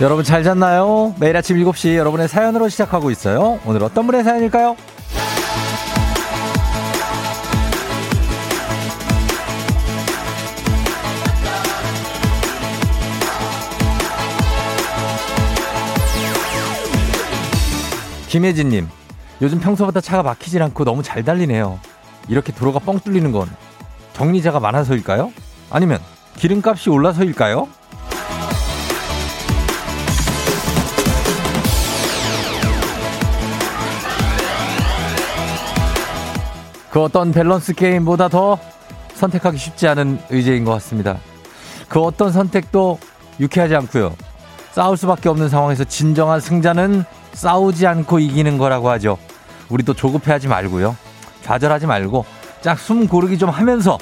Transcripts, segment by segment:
여러분 잘 잤나요? 매일 아침 7시 여러분의 사연으로 시작하고 있어요. 오늘 어떤 분의 사연일까요? 김혜진님, 요즘 평소보다 차가 막히질 않고 너무 잘 달리네요. 이렇게 도로가 뻥 뚫리는 건 정리자가 많아서일까요? 아니면 기름값이 올라서일까요? 그 어떤 밸런스 게임보다 더 선택하기 쉽지 않은 의제인 것 같습니다. 그 어떤 선택도 유쾌하지 않고요. 싸울 수밖에 없는 상황에서 진정한 승자는 싸우지 않고 이기는 거라고 하죠. 우리도 조급해하지 말고요. 좌절하지 말고 살짝 숨 고르기 좀 하면서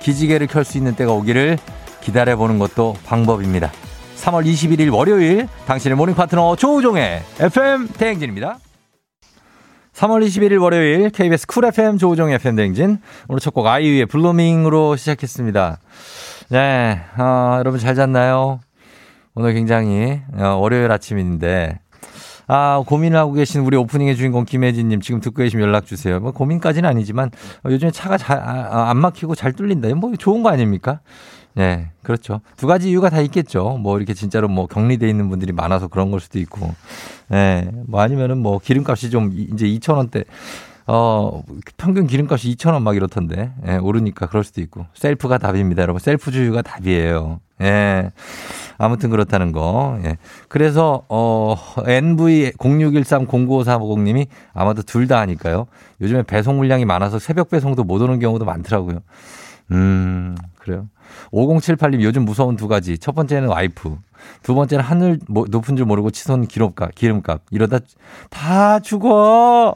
기지개를 켤 수 있는 때가 오기를 기다려보는 것도 방법입니다. 3월 21일 월요일 당신의 morning 파트너 조우종의 FM 대행진입니다. 3월 21일 월요일 KBS 쿨 FM 조우종의 FM 대행진 오늘 첫 곡 아이유의 Blueming으로 시작했습니다. 네, 어, 여러분 잘 잤나요? 오늘 굉장히 어, 월요일 아침인데 아, 고민을 하고 계신 우리 오프닝의 주인공 김혜진님 지금 듣고 계시면 연락 주세요. 뭐 고민까지는 아니지만 어, 요즘에 차가 잘, 아, 아, 안 막히고 잘 뚫린다. 뭐 좋은 거 아닙니까? 네, 그렇죠. 두 가지 이유가 다 있겠죠. 뭐 이렇게 진짜로 뭐 격리돼 있는 분들이 많아서 그런 걸 수도 있고. 네, 뭐 아니면은 뭐 기름값이 좀 이제 2,000원대 어, 평균 기름값이 2,000원 막 이렇던데. 예, 오르니까 그럴 수도 있고. 셀프가 답입니다, 여러분. 셀프 주유가 답이에요. 예. 아무튼 그렇다는 거. 예. 그래서, 어, NV0613095450 님이 아마도 둘 다 하니까요. 요즘에 배송 물량이 많아서 새벽 배송도 못 오는 경우도 많더라고요. 음, 그래요. 5078님 요즘 무서운 두 가지. 첫 번째는 와이프. 두 번째는 하늘 높은 줄 모르고 치솟는 기름값, 기름값. 이러다 다 죽어!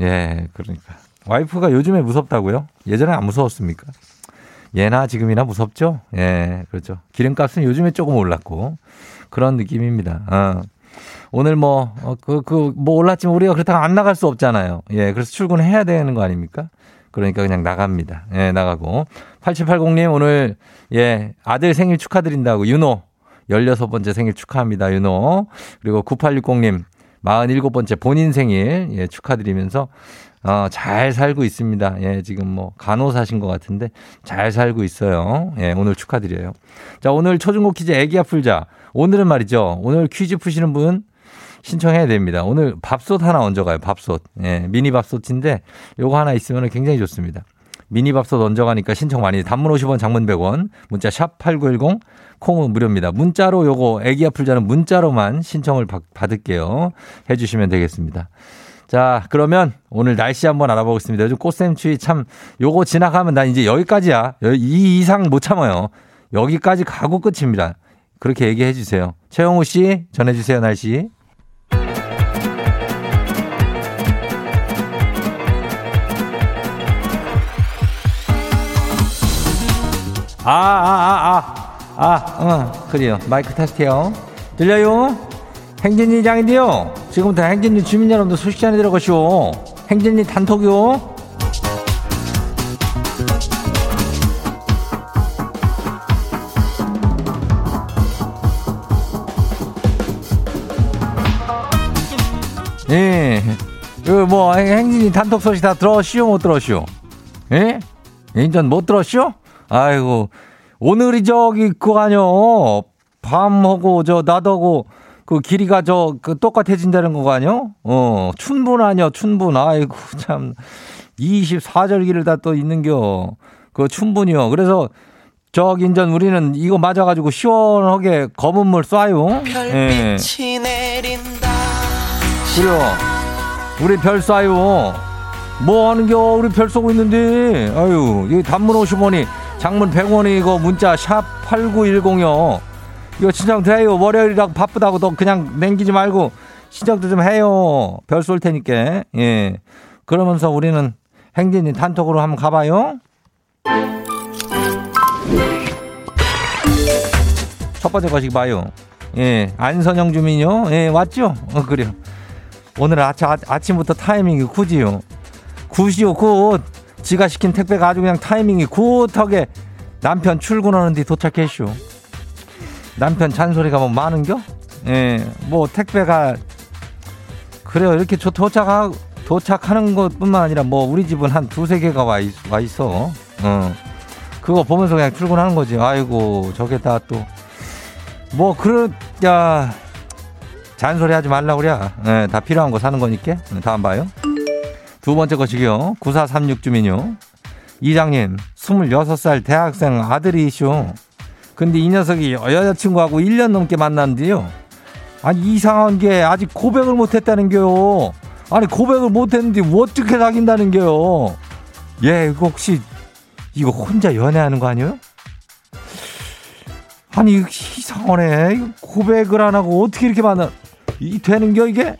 예, 그러니까. 와이프가 요즘에 무섭다고요? 예전에 안 무서웠습니까? 예나 지금이나 무섭죠? 예, 그렇죠. 기름값은 요즘에 조금 올랐고 그런 느낌입니다. 어. 오늘 뭐, 어, 그, 그, 뭐 올랐지만 우리가 그렇다고 안 나갈 수 없잖아요. 예, 그래서 출근해야 되는 거 아닙니까? 그러니까 그냥 나갑니다. 예, 나가고. 8780님 오늘, 예, 아들 생일 축하드린다고, 윤호. 16번째 생일 축하합니다, 윤호. 그리고 9860님, 47번째 본인 생일, 예, 축하드리면서, 어, 잘 살고 있습니다. 예, 지금 뭐 간호사신 것 같은데 잘 살고 있어요. 예, 오늘 축하드려요. 자, 오늘 초중고 퀴즈 애기야 풀자. 오늘은 말이죠. 오늘 퀴즈 푸시는 분 신청해야 됩니다. 오늘 밥솥 하나 얹어가요. 밥솥. 예, 미니 밥솥인데 요거 하나 있으면 굉장히 좋습니다. 미니 밥솥 얹어가니까 신청 많이 단문 50원 장문 100원 문자 샵 8910 콩은 무료입니다. 문자로 요거 애기야 풀자는 문자로만 신청을 받, 받을게요. 해주시면 되겠습니다. 자, 그러면 오늘 날씨 한번 알아보겠습니다. 요즘 꽃샘추위 참 요거 지나가면 난 이제 여기까지야. 이 이상 못 참아요. 여기까지 가고 끝입니다. 그렇게 얘기해 주세요. 최영우 씨 전해 주세요, 날씨. 아, 아, 아, 아, 아, 어, 그래요. 마이크 테스트요. 들려요? 행진이 장인데요. 지금부터 행진이 주민 여러분들 소식 전해 들어가시오. 행진이 단톡요. 예. 그뭐 행진이 단톡 소식 다 들었시오 못 들었시오? 예? 인전 못 들었시오? 아이고 오늘이 저기 그거 아니요. 밤하고 저 낮하고 그 길이가 저 그 똑같아진다는 거 아니요? 어 춘분 아니요 춘분. 아이고 참. 24절기를 다 또 있는겨. 그 춘분이요. 그래서 저기 인전 우리는 이거 맞아가지고 시원하게 검은 물 쏴요. 예. 그래요. 우리 별 쏴요. 뭐 하는겨? 우리 별 쏘고 있는데. 아유 이 단문 50원이 장문 100원이 이거 문자 샵 8910이요. 이거 신청 돼요. 월요일이라고 바쁘다고 너 그냥 냉기지 말고 신청도 좀 해요. 별 쏠 테니까. 예. 그러면서 우리는 행진이 단톡으로 한번 가봐요. 첫 번째 거식 봐요. 예. 안선영 주민요. 예, 왔죠? 어, 그래요. 오늘 아침, 아침부터 타이밍이 굿이요. 굿이요, 굿. 지가 시킨 택배가 아주 그냥 타이밍이 good하게 남편 출근하는 뒤 도착했쇼. 남편 잔소리가 뭐 많은겨? 예, 뭐 택배가 그래요. 이렇게 도착하, 도착하는 것 뿐만 아니라 뭐 우리 집은 한 두세 개가 와, 있, 와 있어. 어. 그거 보면서 그냥 출근하는 거지. 아이고, 저게 다 또. 뭐, 그런, 야, 잔소리 하지 말라고 그래. 예, 다 필요한 거 사는 거니까. 네, 다음 봐요. 두 번째 것이요. 9436 주민요. 이장님, 26살 대학생 아들이시오. 근데 이 녀석이 여자친구하고 1년 넘게 만났는데요. 아니, 이상한 게 아직 고백을 못 했다는 게요. 아니, 고백을 못 했는데 어떻게 사귄다는 게요. 예, 이거 혹시, 이거 혼자 연애하는 거 아니에요? 아니, 이상하네. 고백을 안 하고 어떻게 이렇게 만나, 이 되는 겨, 이게?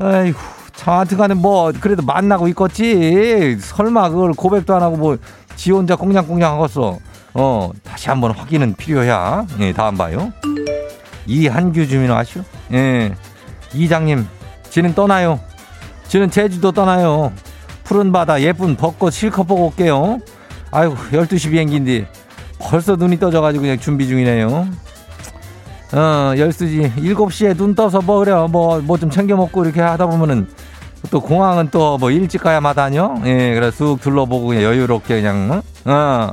아이고, 저한테간에 뭐, 그래도 만나고 있겠지. 설마 그걸 고백도 안 하고 뭐, 지 혼자 꽁냥꽁냥 하겠어. 어, 다시 한번 확인은 필요해. 예, 다음 봐요. 이한규 주민 아시오? 예. 이장님, 지는 떠나요. 지는 제주도 떠나요. 푸른 바다, 예쁜 벚꽃 실컷 보고 올게요. 아이고, 12시 비행기인데 벌써 눈이 떠져가지고 그냥 준비 중이네요. 어, 12시, 7시에 눈 떠서 뭐, 그래요. 뭐, 뭐 좀 챙겨 먹고 이렇게 하다 보면은 또 공항은 또 뭐 일찍 가야 마다녀? 예, 그래 쑥 둘러보고 그냥 여유롭게 그냥, 어? 어.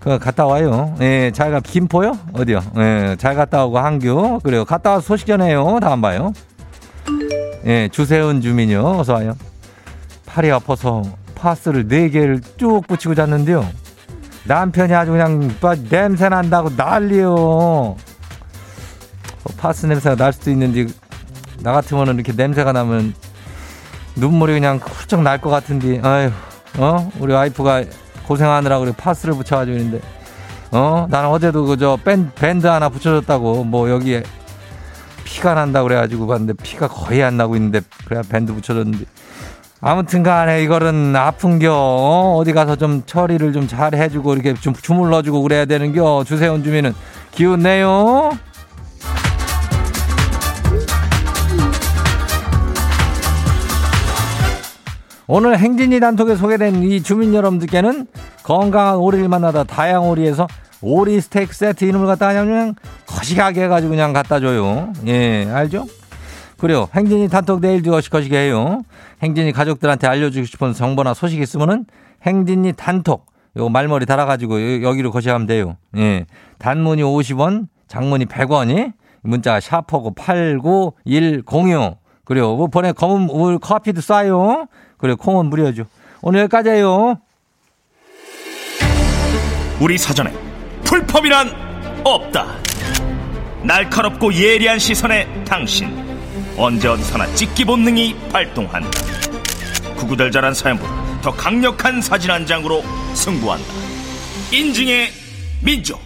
그 갔다 와요. 예, 잘 가, 김포요? 어디요? 예, 잘 갔다 오고 한규. 그래요. 갔다 와서 소식 전해요. 다음 봐요. 예, 주세훈 주민요. 어서 와요. 팔이 아파서 파스를 4개를 쭉 붙이고 잤는데요. 남편이 아주 그냥 냄새 난다고 난리요. 어, 파스 냄새가 날 수도 있는데 나 같으면 이렇게 냄새가 나면 눈물이 그냥 훌쩍 날 것 같은데 아유 어? 우리 와이프가 고생하느라고 그래 파스를 붙여가지고 있는데 어? 나는 어제도 그저 밴드 하나 붙여줬다고 뭐 여기에 피가 난다 그래가지고 봤는데 피가 거의 안 나고 있는데 그래 밴드 붙여줬는데. 아무튼 간에 이거는 아픈겨 어? 어디 가서 좀 처리를 좀 잘 해주고 이렇게 좀 주물러주고 그래야 되는겨 주세훈 주민은. 기운 내요 오늘 행진이 단톡에 소개된 이 주민 여러분들께는 건강한 오리를 만나다 다양 오리에서 오리 스테이크 세트 이름을 갖다 그냥 거시하게 해가지고 그냥 갖다 줘요. 예, 알죠? 그래요. 행진이 단톡 내일도 거시거시게 해요. 행진이 가족들한테 알려주고 싶은 정보나 소식 있으면은 행진이 단톡 요 말머리 달아가지고 여기로 거시하면 돼요. 예. 단문이 50원, 장문이 100원이 문자 샤퍼고 89106 그래요. 뭐 번에 검은 물 커피도 싸요. 그래 콩은 무려줘. 오늘 여기까지예요. 우리 사전에 불펌이란 없다. 날카롭고 예리한 시선에 당신 언제 어디서나 찍기 본능이 발동한다. 구구절절한 사연보다 더 강력한 사진 한 장으로 승부한다. 인증의 민족.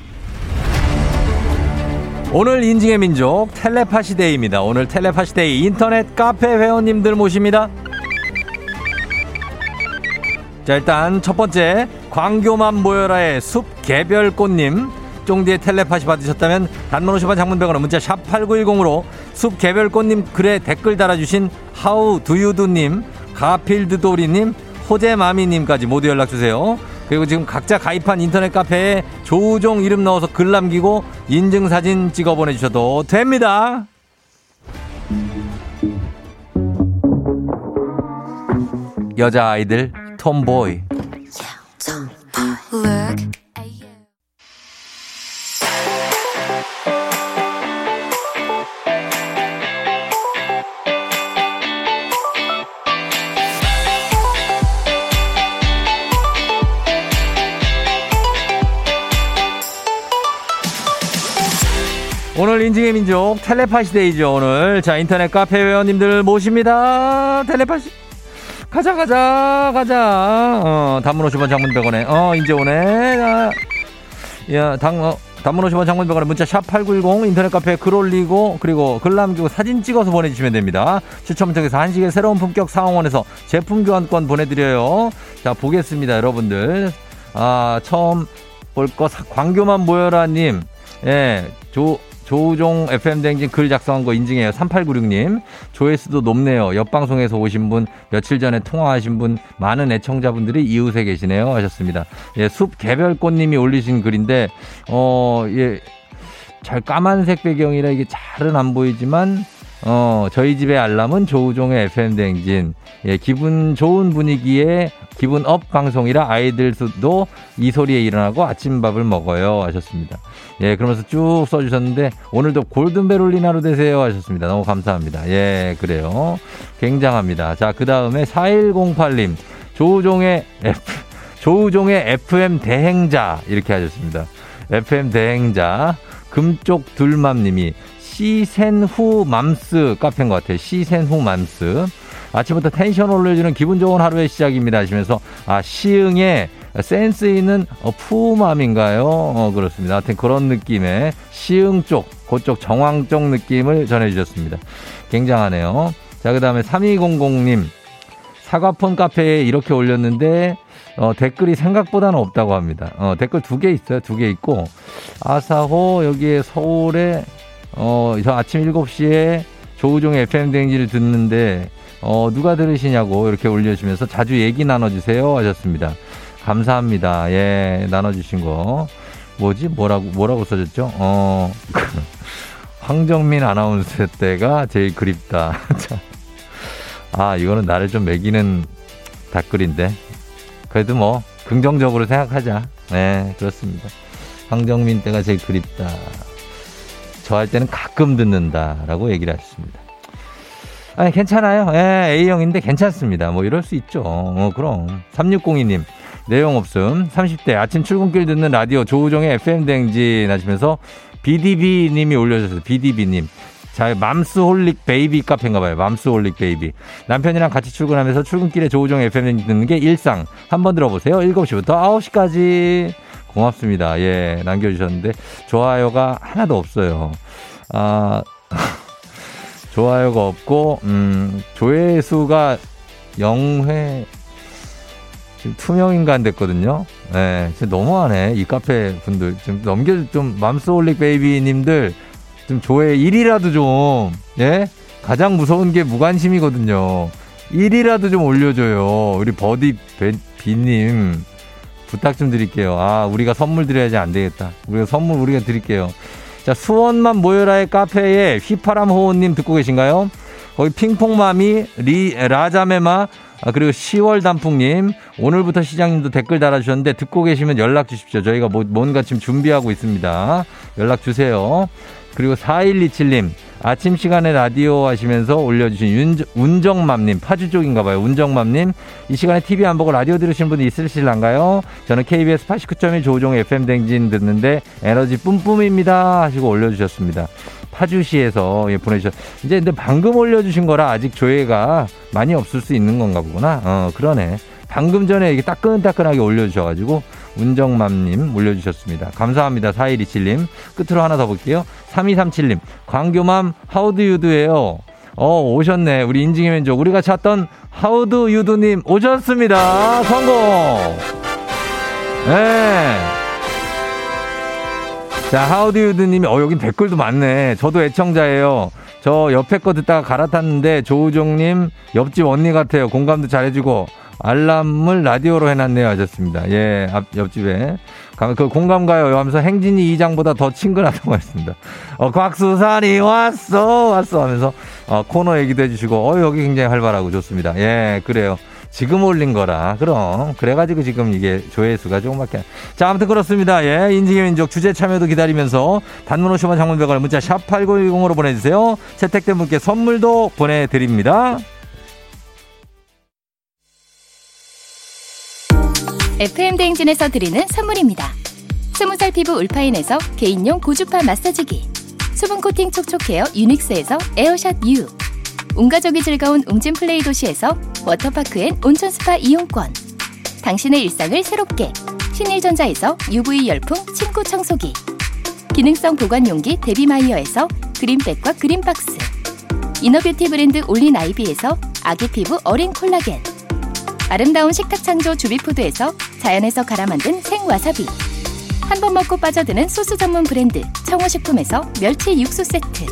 오늘 인증의 민족 텔레파시 데이입니다. 오늘 텔레파시 데이 인터넷 카페 회원님들 모십니다. 자, 일단 첫 번째 광교만 모여라의 숲 개별꽃님 쫑디의 텔레파시 받으셨다면 단문 50원 장문병원은 문자 샵 8910으로 숲 개별꽃님 글에 댓글 달아주신 하우 두유두님 가필드 도리님 호재마미님까지 모두 연락주세요. 그리고 지금 각자 가입한 인터넷 카페에 조우종 이름 넣어서 글 남기고 인증사진 찍어 보내주셔도 됩니다. 여자아이들 톰보이. 오늘 인증의 민족 텔레파시 데이죠 오늘. 자 인터넷 카페 회원님들 모십니다. 텔레파시 가자 가자 가자. 어 단문 50원 장문 100원에. 어 이제 오네. 아, 야당 어, 단문 50원 장문 100원에 문자 샵 8910 인터넷 카페에 글 올리고 그리고 글 남기고 사진 찍어서 보내주시면 됩니다. 추첨을 통해서 한식의 새로운 품격 상황원에서 제품 교환권 보내드려요. 자 보겠습니다 여러분들. 아 처음 볼 거 광교만 모여라님. 예 조 조우종 FM대행진 글 작성한 거 인증해요. 3896님. 조회수도 높네요. 옆방송에서 오신 분, 며칠 전에 통화하신 분, 많은 애청자분들이 이웃에 계시네요. 하셨습니다. 예, 숲 개별꽃님이 올리신 글인데, 어, 예. 잘 까만색 배경이라 이게 잘은 안 보이지만 어, 저희 집의 알람은 조우종의 FM 댕진. 예, 기분 좋은 분위기에 기분 up 방송이라 아이들도 이 소리에 일어나고 아침밥을 먹어요. 하셨습니다. 예, 그러면서 쭉 써주셨는데 오늘도 골든벨 울린 하루 되세요. 하셨습니다. 너무 감사합니다. 예, 그래요. 굉장합니다. 자, 그 다음에 4108님. 조우종의 F, 조우종의 FM 대행자. 이렇게 하셨습니다. FM 대행자. 금쪽 둘맘님이 시센후 맘스 카페인 것 같아요. 시센후 맘스. 아침부터 텐션 올려주는 기분 좋은 하루의 시작입니다 하시면서 아 시흥의 센스 있는 어, 푸맘인가요? 어, 그렇습니다. 하여튼 그런 느낌의 시흥 쪽, 그쪽 정황 쪽 느낌을 전해주셨습니다. 굉장하네요. 자, 그 다음에 3200님. 사과폰 카페에 이렇게 올렸는데, 어, 댓글이 생각보다는 없다고 합니다. 어, 댓글 두 개 있어요. 두 개 있고, 아사호, 여기에 서울에 어, 저 아침 7시에 조우종의 FM대행지를 듣는데, 어, 누가 들으시냐고 이렇게 올려주시면서 자주 얘기 나눠주세요 하셨습니다. 감사합니다. 예, 나눠주신 거. 뭐지? 뭐라고, 뭐라고 써졌죠? 어, 황정민 아나운서 때가 제일 그립다. 아, 이거는 나를 좀 매기는 댓글인데. 그래도 뭐, 긍정적으로 생각하자. 네, 그렇습니다. 황정민 때가 제일 그립다. 저 할 때는 가끔 듣는다라고 얘기를 하셨습니다. 아니, 괜찮아요. 예, A형인데 괜찮습니다. 뭐 이럴 수 있죠. 어, 그럼. 3602님. 내용 없음. 30대 아침 출근길 듣는 라디오 조우종의 FM댕진 하시면서 BDB님이 올려주셨어요. BDB님. 자, 맘스홀릭 베이비 카페인가 봐요. 맘스홀릭 베이비. 남편이랑 같이 출근하면서 출근길에 조우종 FM 듣는 게 일상. 한번 들어보세요. 7시부터 9시까지. 고맙습니다. 예, 남겨주셨는데, 좋아요가 하나도 없어요. 아, 좋아요가 없고, 음, 조회수가 0회, 지금 투명인간 됐거든요. 예, 네, 진짜 너무하네. 이 카페 분들. 좀 넘겨, 좀, 맘스홀릭 베이비님들, 좀 조회 1이라도 좀, 예? 가장 무서운 게 무관심이거든요. 1이라도 좀 올려줘요. 우리 버디 비님. 부탁 좀 드릴게요. 아, 우리가 선물 드려야지 안 되겠다. 우리가 선물 우리가 드릴게요. 자, 수원만 모여라의 카페에 휘파람 호호님 듣고 계신가요? 거기 핑퐁맘이, 리, 라자메마, 아, 그리고 10월 단풍님, 오늘부터 시장님도 댓글 달아주셨는데 듣고 계시면 연락 주십시오. 저희가 뭐, 뭔가 지금 준비하고 있습니다. 연락 주세요. 그리고 4127님, 아침 시간에 라디오 하시면서 올려주신 윤, 운정맘님, 파주 쪽인가 봐요. 운정맘님, 이 시간에 TV 안 보고 라디오 들으시는 분이 있으실란가요? 저는 KBS 89.1 조종 FM 댕진 듣는데 에너지 뿜뿜입니다. 하시고 올려주셨습니다. 파주시에서 예, 보내주셨. 이제 근데 방금 올려주신 거라 아직 조회가 많이 없을 수 있는 건가 보구나. 어, 그러네. 방금 전에 이게 따끈따끈하게 올려주셔가지고 운정맘님 올려주셨습니다. 감사합니다. 4127님. 끝으로 하나 더 볼게요. 3237님. 광교맘 하우드유드예요. 어 오셨네. 우리 인증의 민족. 우리가 찾던 하우드유드님 오셨습니다. 성공. 네. 자, 하우드유드님이, 어, 여긴 댓글도 많네. 저도 애청자예요. 저 옆에 거 듣다가 갈아탔는데, 조우종님, 옆집 언니 같아요. 공감도 잘해주고. 알람을 라디오로 해놨네요 하셨습니다. 예, 앞, 옆집에. 그 공감 가요 하면서 행진이 이장보다 더 친근하다고 했습니다. 어, 곽수산이 왔어, 왔어 하면서 어, 코너 얘기도 해주시고, 어, 여기 굉장히 활발하고 좋습니다. 예, 그래요. 지금 올린 거라. 그럼. 그래가지고 지금 이게 조회수가 조금밖에. 자, 아무튼 그렇습니다. 예. 인증의 민족 주제 참여도 기다리면서 단문 50원 장문백을 문자 샵 8910으로 보내주세요. 채택된 분께 선물도 보내드립니다. FM 대행진에서 드리는 선물입니다. 스무 살 피부 울파인에서 개인용 고주파 마사지기. 수분 코팅 촉촉 헤어 유닉스에서 에어샷 U. 온가족이 즐거운 웅진 플레이 도시에서 워터파크 and 온천 스파 이용권. 당신의 일상을 새롭게. 신일전자에서 UV 열풍 침구 청소기. 기능성 보관 용기 데비마이어에서 그린백과 그린박스. inner beauty 브랜드 올린 아이비에서 아기 피부 어린 콜라겐 아름다운 식탁 창조 주비푸드에서 자연에서 갈아 만든 생와사비. 한 번 먹고 빠져드는 소스 전문 브랜드 청호식품에서 멸치 육수 세트.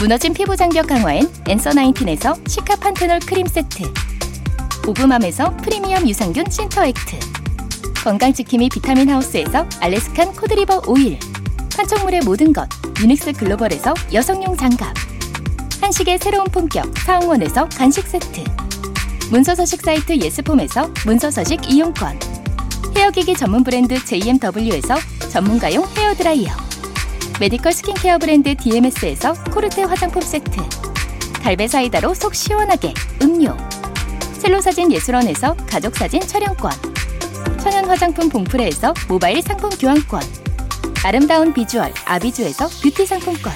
무너진 피부 장벽 강화엔 앤서 나인틴에서 시카판테놀 크림 세트. 오브맘에서 프리미엄 유산균 신터액트. 건강지킴이 비타민 하우스에서 알래스칸 코드리버 오일. 판촉물의 모든 것 유닉스 글로벌에서 여성용 장갑. 한식의 새로운 품격 사홍원에서 간식 세트 문서서식 사이트 예스폼에서 문서서식 이용권. 헤어기기 전문 브랜드 JMW에서 전문가용 헤어드라이어. medical skincare 브랜드 DMS에서 코르테 화장품 세트. 갈베 사이다로 속 시원하게 음료. 첼로사진 예술원에서 가족사진 촬영권. 천연 화장품 봉프레에서 모바일 상품 교환권. 아름다운 비주얼 아비주에서 뷰티 상품권.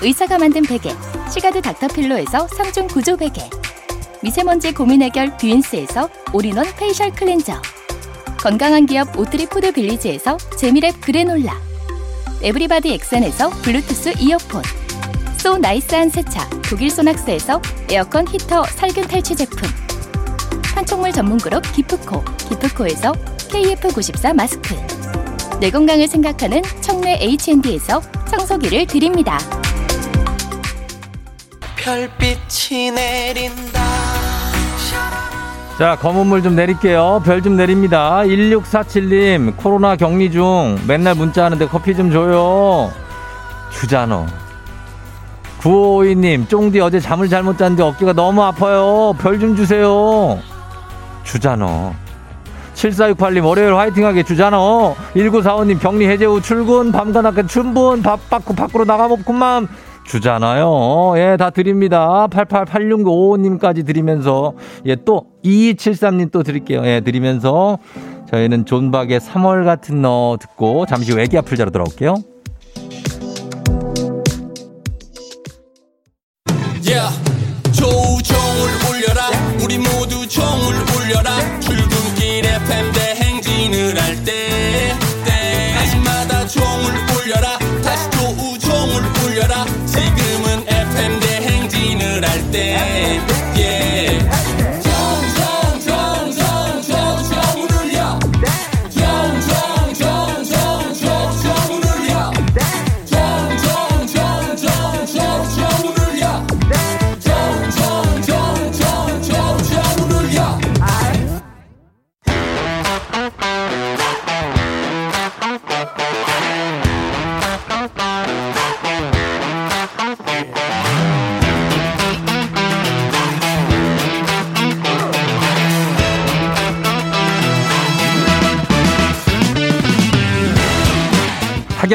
의사가 만든 베개 시가드 닥터필로에서 3중 구조 베개 미세먼지 고민 해결 뷰인스에서 all-in-one facial cleanser. 건강한 기업 오트리 푸드 빌리지에서 재미랩 그래놀라. 에브리바디 엑센에서 블루투스 이어폰. so nice한 세차 독일 소낙스에서 에어컨 히터 살균 탈취 제품. 판촉물 전문 그룹 기프코 기프코에서 KF94 마스크. 내 건강을 생각하는 청내 H&D에서 청소기를 드립니다. 별빛이 내린다. 자, 검은 물 좀 내릴게요. 별 좀 내립니다. 1647님, 코로나 격리 중 맨날 문자 하는데 커피 좀 줘요. 주잖아. 9552님, 쫑디 어제 잠을 잘못 잤는데 어깨가 너무 아파요. 별 좀 주세요. 주잖아. 7468님, 월요일 화이팅하게 주잖아. 1945님, 격리 해제 후 출근, 밤과 낮게 춘분, 밥 받고 밖으로 나가먹구만. 주잖아요. 예, 다 드립니다. 888655님까지 드리면서, 예, 또, 2273님 또 드릴게요. 예, 드리면서, 저희는 존박의 3월 같은 너 듣고, 잠시 후 애기 아플 자로 돌아올게요. Yeah. 조우종을 울려라. 우리 모두 종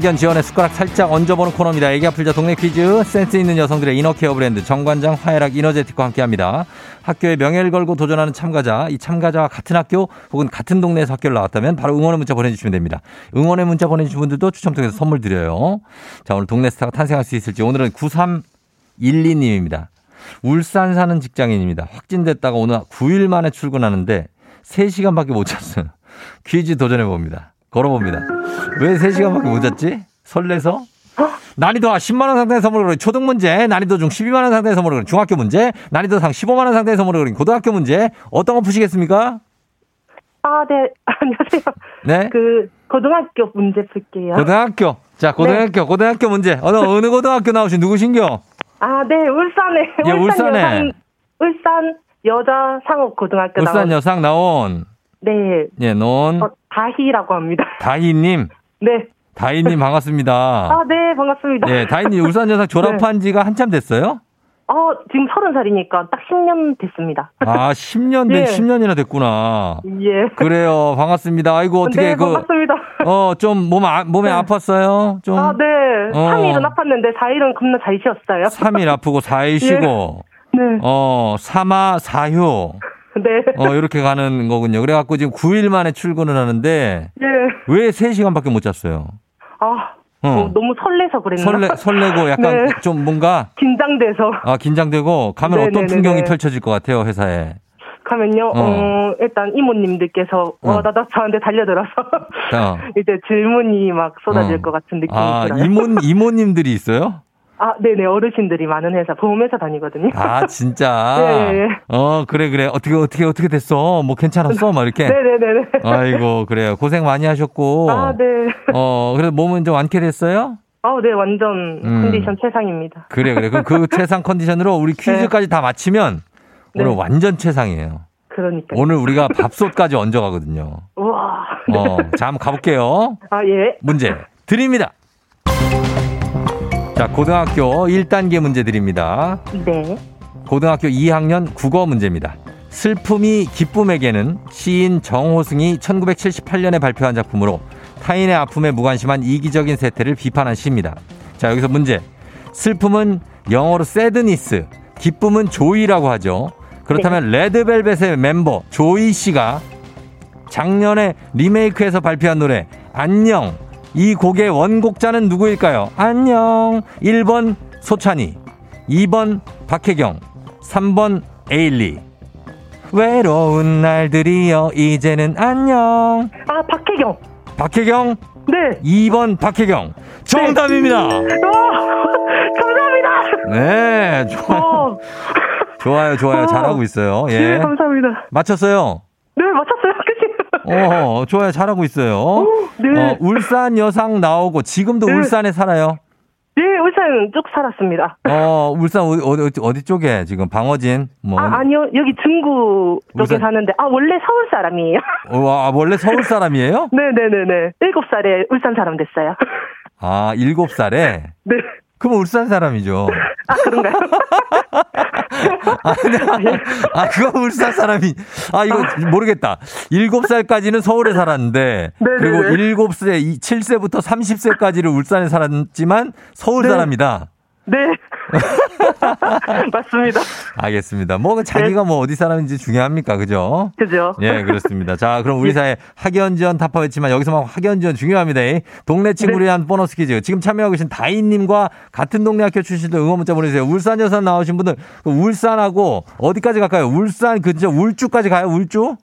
학연 지원의 숟가락 살짝 얹어보는 코너입니다. 애기 아플자 동네 퀴즈 센스 있는 여성들의 이너케어 브랜드 정관장 화해락 이너제틱과 함께합니다. 학교의 명예를 걸고 도전하는 참가자 이 참가자와 같은 학교 혹은 같은 동네에서 학교를 나왔다면 바로 응원의 문자 보내주시면 됩니다. 응원의 문자 보내주신 분들도 추첨 통해서 선물 드려요. 자 오늘 동네 스타가 탄생할 수 있을지 오늘은 9312님입니다. 울산 사는 직장인입니다. 확진됐다가 오늘 9일 만에 출근하는데 3시간밖에 못 잤어요. 퀴즈 도전해 봅니다. 걸어봅니다. 왜 3시간밖에 못 잤지? 설레서? 난이도 10만원 상당의 선물을 그린 초등 문제, 난이도 중 12만원 상당의 선물을 그린 중학교 문제, 난이도 상 15만원 상당의 선물을 그린 고등학교 문제, 어떤 거 푸시겠습니까? 아, 네. 안녕하세요. 네? 그, 고등학교 문제 풀게요. 고등학교. 자, 고등학교, 고등학교 문제. 어느, 어느 고등학교 나오신 누구신겨? 아, 네. 울산에. 예, 울산에. 여상, 울산 여자 상업 고등학교 울산 나온. 여상 나온, 네. 예, 논, 어, 다희라고 합니다. 다희님. 네. 다희님 반갑습니다. 아, 네. 반갑습니다. 예, 다희님 울산 여상 졸업한 지가 한참 됐어요? 어, 지금 서른 살이니까 딱 10년 됐습니다. 아, 10년 된, 예. 10년이나 됐구나. 예. 그래요. 반갑습니다. 아이고, 어떻게 네, 그, 반갑습니다. 어, 좀 몸, 아, 몸에 네. 아팠어요? 좀. 아, 네. 어. 3일은 아팠는데 4일은 겁나 잘 쉬었어요. 3일 아프고 4일 쉬고, 네. 어, 3하 4휴, 네. 어, 이렇게 가는 거군요. 그래갖고 지금 9일 만에 출근을 하는데, 예. 왜 3시간밖에 못 잤어요? 아, 어. 어, 너무 설레서 그랬나? 설레, 설레고 약간 네. 좀 뭔가, 긴장돼서. 아, 긴장되고, 가면 어떤 네네네네. 풍경이 펼쳐질 것 같아요, 회사에. 가면요, 어. 어, 일단 이모님들께서 어. 와다다 저한테 달려들어서 어. 이제 질문이 막 쏟아질 어. 것 같은 느낌이 아, 들어요. 이모, 이모님들이 있어요? 아, 네네. 어르신들이 많은 회사, 보험회사 다니거든요. 아, 진짜? 네, 네. 어, 그래, 그래. 어떻게, 어떻게, 어떻게 됐어? 뭐 괜찮았어? 막 이렇게. 네네네네. 아이고, 그래요. 고생 많이 하셨고. 아, 네. 어, 그래도 몸은 좀 완쾌됐어요? 아, 네. 완전 음. 컨디션 최상입니다. 그래, 그래. 그럼 그 최상 컨디션으로 우리 퀴즈까지 다 마치면 오늘 네. 완전 최상이에요. 그러니까. 오늘 우리가 밥솥까지 얹어가거든요. 우와. 어, 자, 한번 가볼게요. 아, 예. 문제 드립니다. 자, 고등학교 1단계 문제 드립니다. 네. 고등학교 2학년 국어 문제입니다. 슬픔이 기쁨에게는 시인 정호승이 1978년에 발표한 작품으로 타인의 아픔에 무관심한 이기적인 세태를 비판한 시입니다. 자, 여기서 문제. 슬픔은 영어로 sadness, 기쁨은 joy라고 하죠. 그렇다면 레드벨벳의 멤버 조이 씨가 작년에 리메이크해서 발표한 노래 안녕 이 곡의 원곡자는 누구일까요? 안녕. 1번 소찬이 2번 박혜경 3번 에일리. 외로운 날들이여 이제는 안녕. 아, 박혜경. 박혜경? 네. 2번 박혜경. 정답입니다. 와, 감사합니다. 네 좋아요. 어, 좋아요 좋아요. 잘하고 있어요. 네, 예. 감사합니다. 맞췄어요? 네, 맞췄어요. 어 좋아요 잘하고 있어요 네. 어, 울산 여상 나오고 지금도 네. 울산에 살아요 네, 울산 쭉 살았습니다. 어, 울산 어디, 어디, 어디 쪽에 지금 방어진 뭐 아, 아니요. 여기 중구 쪽에. 사는데, 아, 원래 서울 사람이에요. 어, 와, 원래 서울 사람이에요? 네네네네. 일곱 살에 울산 사람 됐어요. 아, 일곱 살에? 네. 그럼 울산 사람이죠. 아, 그런가요? 아, 근데, 아, 그거 울산 사람이, 아, 이거 모르겠다. 일곱 살까지는 서울에 살았는데, 네네네. 그리고 일곱 세, 이 7세부터 30세까지를 울산에 살았지만 서울 네. 사람이다. 네. 맞습니다. 알겠습니다. 뭐, 자기가 뭐 어디 사람인지 중요합니까? 그죠? 그죠? 예, 그렇습니다. 자, 그럼 우리 사회 학연 지원 타파였지만 여기서만 학연 지원 중요합니다. 이 동네 친구를 네. 위한 보너스 퀴즈. 지금 참여하고 계신 다인님과 같은 동네 학교 출신들 응원 문자 보내주세요. 울산 여산 나오신 분들 그 울산하고 어디까지 갈까요? 울산 근처 울주까지 가요? 울주?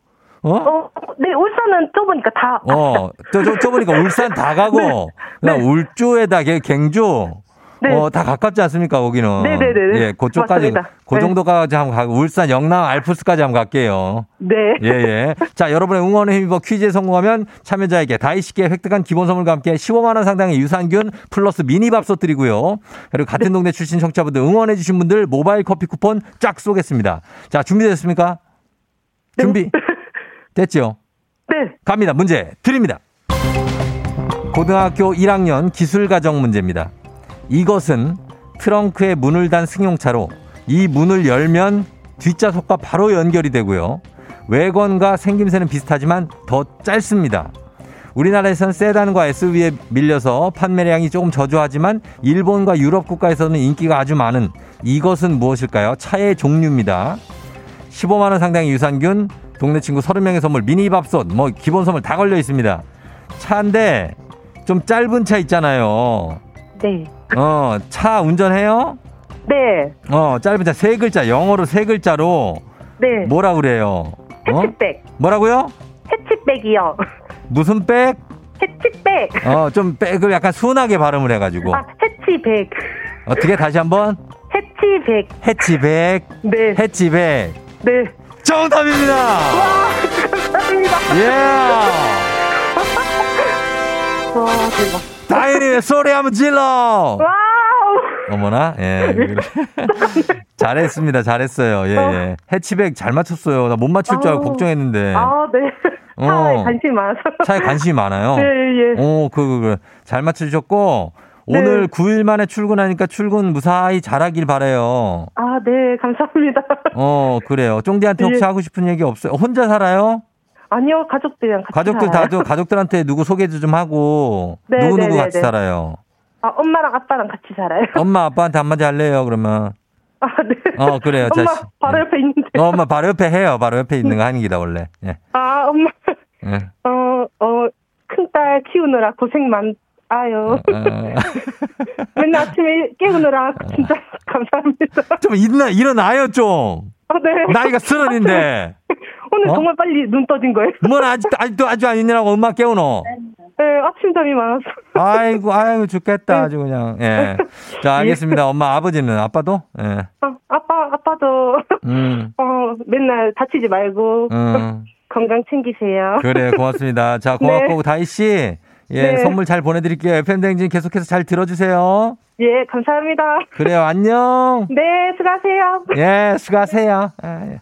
어? 어, 네, 울산은 좁으니까 다. 어, 저, 저, 저 보니까 울산 다 가고, 그다음 울주에다 갱- 갱주, 네. 어, 다 가깝지 않습니까, 거기는? 네네네네. 예, 그쪽까지, 맞습니다. 그 네. 정도까지 한번 가고, 울산, 영남, 알프스까지 한번 갈게요. 네. 예, 예. 자, 여러분의 응원에 힘입어 퀴즈에 성공하면 참여자에게 다이식게 획득한 기본 선물과 함께 15만원 상당의 유산균 플러스 미니밥솥 드리고요. 그리고 같은 동네 출신 청취자분들 응원해주신 분들 모바일 커피 쿠폰 쫙 쏘겠습니다. 자, 준비됐습니까? 준비. 됐죠? 네. 갑니다. 문제 드립니다. 고등학교 1학년 기술가정 문제입니다. 이것은 트렁크에 문을 단 승용차로 이 문을 열면 뒷좌석과 바로 연결이 되고요. 외관과 생김새는 비슷하지만 더 짧습니다. 우리나라에선 세단과 SUV에 밀려서 판매량이 조금 저조하지만 일본과 유럽 국가에서는 인기가 아주 많은 이것은 무엇일까요? 차의 종류입니다. 15만 원 상당의 유산균, 동네 친구 30명의 선물, 미니밥솥, 뭐 기본 선물 다 걸려 있습니다. 차인데 좀 짧은 차 있잖아요. 네. 어, 차 운전해요? 네. 어, 짧은 차세 글자, 영어로 세 글자로 네. 뭐라 그래요? 어? 해치백. 뭐라고요? 해치백이요. 무슨 백? 해치백. 어, 좀 백을 약간 순하게 발음을 해가지고. 아, 해치백. 어떻게 다시 한번? 해치백. 해치백, 네. 해치백. 네. 정답입니다! 와, 감사합니다. 예! 와, 대박. 다인이 소리 한번 질러! 와우. 어머나, 예. 잘했습니다. 잘했어요. 예, 예. 해치백 잘 맞췄어요. 나 못 맞출 줄 알고 아우. 걱정했는데. 아, 네. 어. 차에 관심이 많아서. 차에 관심이 많아요. 예, 예. 오, 그, 그, 그. 잘 맞추셨고, 네. 오늘 9일 만에 출근하니까 출근 무사히 잘하길 바래요. 아, 네. 감사합니다. 어, 그래요. 쫑디한테 혹시 예. 하고 싶은 얘기 없어요? 혼자 살아요? 아니요, 가족들이랑 같이 가족들 살아요. 다, 가족들한테 누구 소개도 좀 하고, 네, 누구 누구 네, 같이 네, 네. 살아요? 아, 엄마랑 아빠랑 같이 살아요. 엄마, 아빠한테 한마디 할래요, 그러면? 아, 네. 어, 그래요. 엄마. 바로 예. 옆에 있는데. 어, 엄마 바로 옆에 해요. 바로 옆에 있는 거 하는 기다, 원래. 예. 아, 엄마. 예. 어, 어, 큰 딸 키우느라 고생 많아요. 어, 맨날 아침에 깨우느라 진짜 감사합니다. 좀 일어나, 일어나요, 좀. 아, 네. 나이가 서른인데. 오늘 어? 정말 빨리 눈 떠진 거예요. 뭘 아직도, 아직도 아주 안 있느라고 엄마 깨우노? 네, 아침잠이 많아서. 아이고, 아이고, 죽겠다. 아주 그냥. 예. 자, 알겠습니다. 엄마, 아버지는? 아빠도? 예. 아, 아빠, 아빠도, 음, 어, 맨날 다치지 말고, 음. 건강 챙기세요. 그래, 고맙습니다. 자, 고맙고, 다희씨. 예, 네. 선물 잘 보내드릴게요. FM대행진 계속해서 잘 들어주세요. 예, 감사합니다. 그래요, 안녕. 네, 수고하세요. 예, 수고하세요. 아, 예.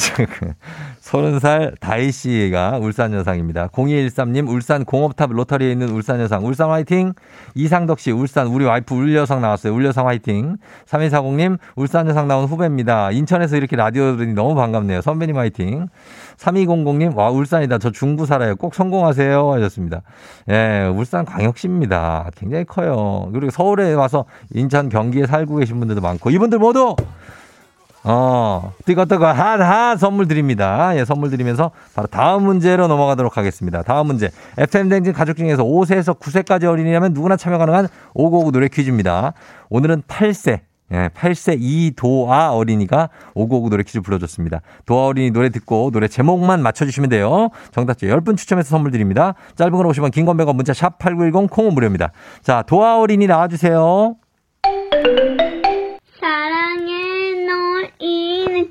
서른 살 다희 씨가 울산 여상입니다. 0213님 울산 공업탑 로터리에 있는 울산 여상 울산 화이팅. 이상덕 씨 울산 우리 와이프 울여상 나왔어요. 울여상 화이팅. 3140님 울산 여상 나온 후배입니다. 인천에서 이렇게 라디오 들으니 너무 반갑네요. 선배님 화이팅. 3200님 와 울산이다. 저 중부 살아요. 꼭 성공하세요 하셨습니다. 예, 울산 광역시입니다. 굉장히 커요. 그리고 서울에 와서 인천 경기에 살고 계신 분들도 많고 이분들 모두 어, 뜨거뜨거 한한 선물 드립니다. 예, 선물 드리면서 바로 다음 문제로 넘어가도록 하겠습니다. 다음 문제. FM댕진 가족 중에서 5세에서 9세까지 어린이라면 누구나 참여 가능한 559 노래 퀴즈입니다. 오늘은 8세. 예, 8세 이도아 어린이가 559 노래 퀴즈 불러줬습니다. 도아 어린이 노래 듣고 노래 제목만 맞춰주시면 돼요. 정답자 10분 추첨해서 선물 드립니다. 짧은 건 50원, 긴건 100원, 문자 샵 8910, 콩은 무료입니다. 자, 도아 어린이 나와주세요.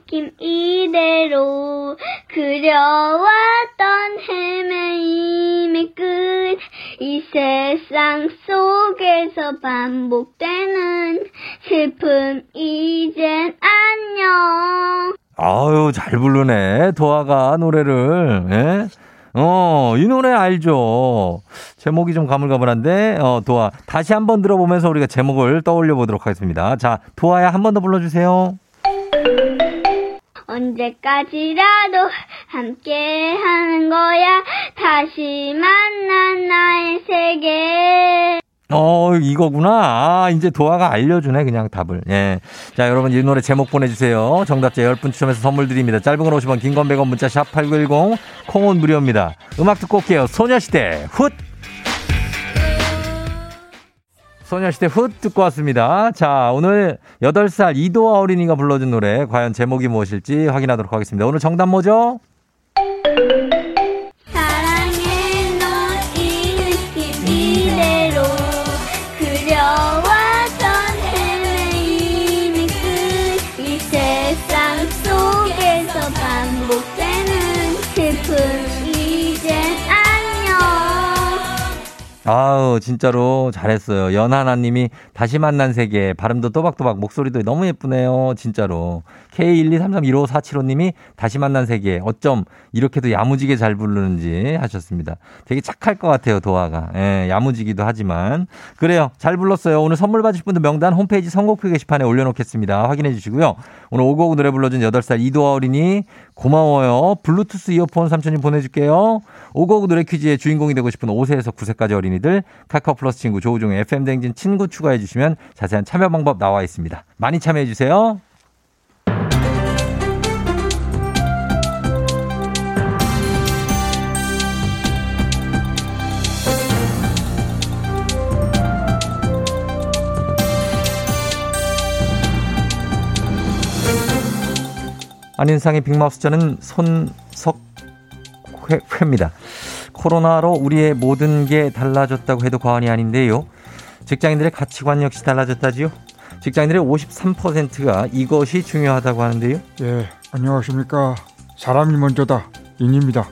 느낌 이대로 그려왔던 헤매임의 끝 이 세상 속에서 반복되는 슬픔 이젠 안녕 아유, 잘 부르네. 도아가 노래를. 예? 어, 이 노래 알죠? 제목이 좀 가물가물한데, 어, 도아. 다시 한번 들어보면서 우리가 제목을 떠올려 보도록 하겠습니다. 자, 도아야 한 번 더 불러주세요. 언제까지라도 함께 하는 거야 다시 만난 나의 세계 어, 이거구나. 아, 이제 도아가 알려주네, 그냥 답을. 예. 자, 여러분, 이 노래 제목 보내주세요. 정답자 10분 추첨해서 선물 드립니다. 짧은 건 50원, 긴 건 100원, 문자 샵 8910, 콩은 무료입니다. 음악 듣고 올게요. 소녀시대, 훗! 소녀시대 훗 듣고 왔습니다. 자, 오늘 8살 이도아 어린이가 불러준 노래, 과연 제목이 무엇일지 확인하도록 하겠습니다. 오늘 정답 뭐죠? 아우, 진짜로 잘했어요. 연하나님이 다시 만난 세계, 발음도 또박또박, 목소리도 너무 예쁘네요. 진짜로. K123315475님이 다시 만난 세계, 어쩜 이렇게도 야무지게 잘 부르는지 하셨습니다. 되게 착할 것 같아요, 도화가. 예, 야무지기도 하지만. 그래요. 잘 불렀어요. 오늘 선물 받으실 분들 명단 홈페이지 선곡표 게시판에 올려놓겠습니다. 확인해 주시고요. 오늘 오곡 노래 불러준 8살 이도아 어린이 고마워요. 블루투스 이어폰 삼촌님 보내줄게요. 오곡 노래 퀴즈의 주인공이 되고 싶은 5세에서 9세까지 어린이들 카카오 플러스 친구 조우종의 FM 댕진 친구 추가해 주시면 자세한 참여 방법 나와 있습니다. 많이 참여해 주세요. 안윤상의 빅마우스 저는 손석회입니다. 코로나로 우리의 모든 게 달라졌다고 해도 과언이 아닌데요. 직장인들의 가치관 역시 달라졌다지요. 직장인들의 53%가 이것이 중요하다고 하는데요. 예, 안녕하십니까. 사람이 먼저다. 인입니다.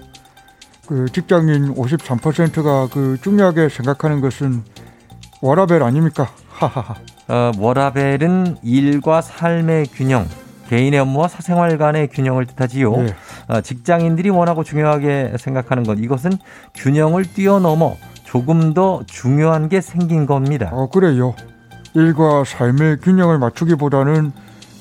그 직장인 53%가 그 중요하게 생각하는 것은 워라벨 아닙니까? 하하하. 어, 워라벨은 일과 삶의 균형, 개인의 업무와 사생활 간의 균형을 뜻하지요. 예. 어, 직장인들이 원하고 중요하게 생각하는 것 이것은 균형을 뛰어넘어 조금 더 중요한 게 생긴 겁니다. 어, 그래요. 일과 삶의 균형을 맞추기보다는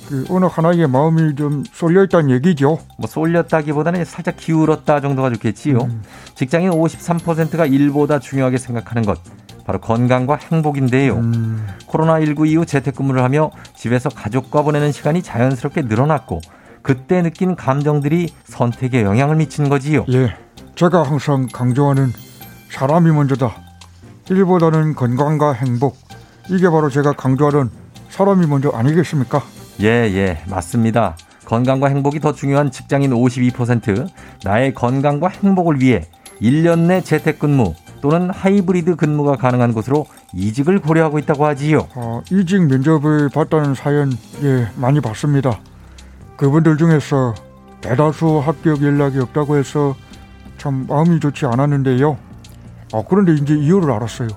그 어느 하나의 마음이 좀 쏠려 있다는 얘기죠. 뭐 쏠렸다기보다는 살짝 기울었다 정도가 좋겠지요. 음. 직장인 53%가 일보다 중요하게 생각하는 것 바로 건강과 행복인데요. 음, 코로나19 이후 재택근무를 하며 집에서 가족과 보내는 시간이 자연스럽게 늘어났고 그때 느낀 감정들이 선택에 영향을 미치는 거지요. 예. 제가 항상 강조하는 사람이 먼저다. 일보다는 건강과 행복. 이게 바로 제가 강조하는 사람이 먼저 아니겠습니까? 예, 예, 맞습니다. 건강과 행복이 더 중요한 직장인 52%, 나의 건강과 행복을 위해 1년 내 재택근무, 또는 하이브리드 근무가 가능한 곳으로 이직을 고려하고 있다고 하지요. 어, 이직 면접을 봤다는 사연 예 많이 봤습니다. 그분들 중에서 대다수 합격 연락이 없다고 해서 참 마음이 좋지 않았는데요. 어, 그런데 이제 이유를 알았어요.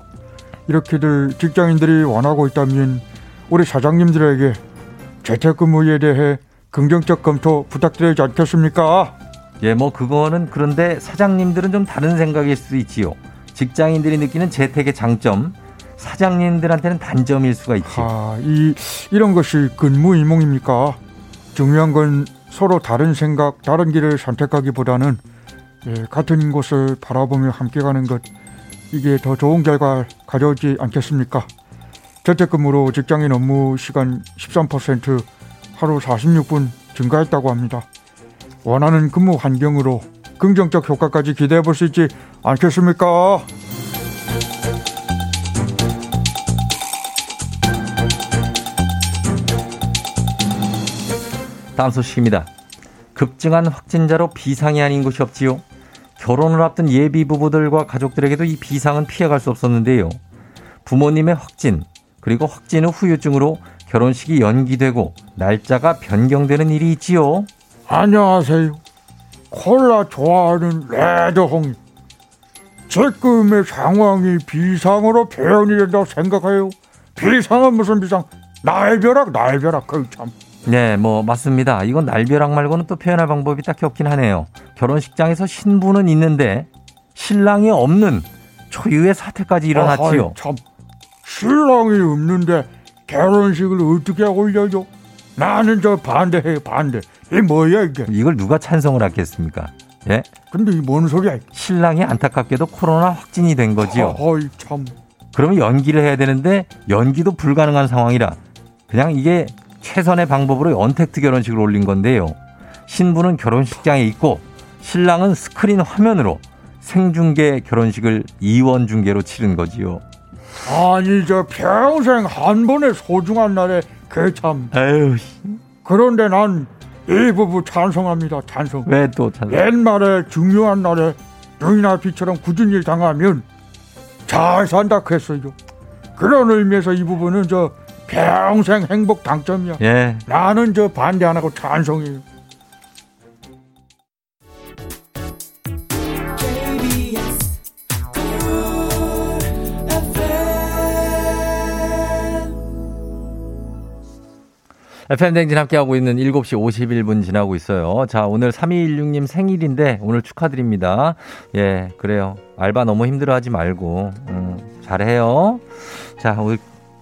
이렇게들 직장인들이 원하고 있다면 우리 사장님들에게 재택근무에 대해 긍정적 검토 부탁드리지 않겠습니까? 예, 뭐 그거는 그런데 사장님들은 좀 다른 생각일 수도 있지요. 직장인들이 느끼는 재택의 장점, 사장님들한테는 단점일 수가 있죠. 아, 이 이런 것이 근무이몽입니까? 중요한 건 서로 다른 생각, 다른 길을 선택하기보다는 예, 같은 곳을 바라보며 함께 가는 것 이게 더 좋은 결과 가져오지 않겠습니까? 재택근무로 직장인 업무 시간 13% 하루 46분 증가했다고 합니다. 원하는 근무 환경으로 긍정적 효과까지 기대해 볼 수 있지 않겠습니까? 다음 소식입니다. 급증한 확진자로 비상이 아닌 곳이 없지요. 결혼을 앞둔 예비 부부들과 가족들에게도 이 비상은 피해갈 수 없었는데요. 부모님의 확진, 그리고 확진 후 후유증으로 결혼식이 연기되고 날짜가 변경되는 일이 있지요. 안녕하세요. 콜라 좋아하는 레드홍. 지금의 상황이 비상으로 표현이 된다고 생각해요. 비상은 무슨 비상? 날벼락, 날벼락, 그 참. 네, 뭐 맞습니다. 이건 날벼락 말고는 또 표현할 방법이 딱히 없긴 하네요. 결혼식장에서 신부는 있는데 신랑이 없는 초유의 사태까지 일어났지요. 아이, 참. 신랑이 없는데 결혼식을 어떻게 올려줘? 나는 저 반대해, 반대. 이 뭐야, 이게? 이걸 누가 찬성을 하겠습니까? 예? 근데 이 뭔 소리야? 신랑이 안타깝게도 코로나 확진이 된 거지요. 아이, 참. 그러면 연기를 해야 되는데 연기도 불가능한 상황이라 그냥 이게 최선의 방법으로 언택트 결혼식을 올린 건데요. 신부는 결혼식장에 있고 신랑은 스크린 화면으로 생중계 결혼식을 이원 중계로 치른 거지요. 아니, 저 평생 한 번의 소중한 날에 그 참. 에휴, 그런데 난 이 부부 찬성합니다. 찬성. 왜 또 찬성? 옛날에 중요한 날에 눈이나 비처럼 굳은 일 당하면 잘 산다 했어요. 그런 의미에서 이 부분은 저 평생 행복 당점이야. 예. 나는 저 반대 안 하고 찬성이에요. FM 댕진 함께하고 있는 7시 51분 지나고 있어요. 자, 오늘 3216님 생일인데 오늘 축하드립니다. 예, 그래요. 알바 너무 힘들어 하지 말고, 음, 잘해요. 자, 오늘,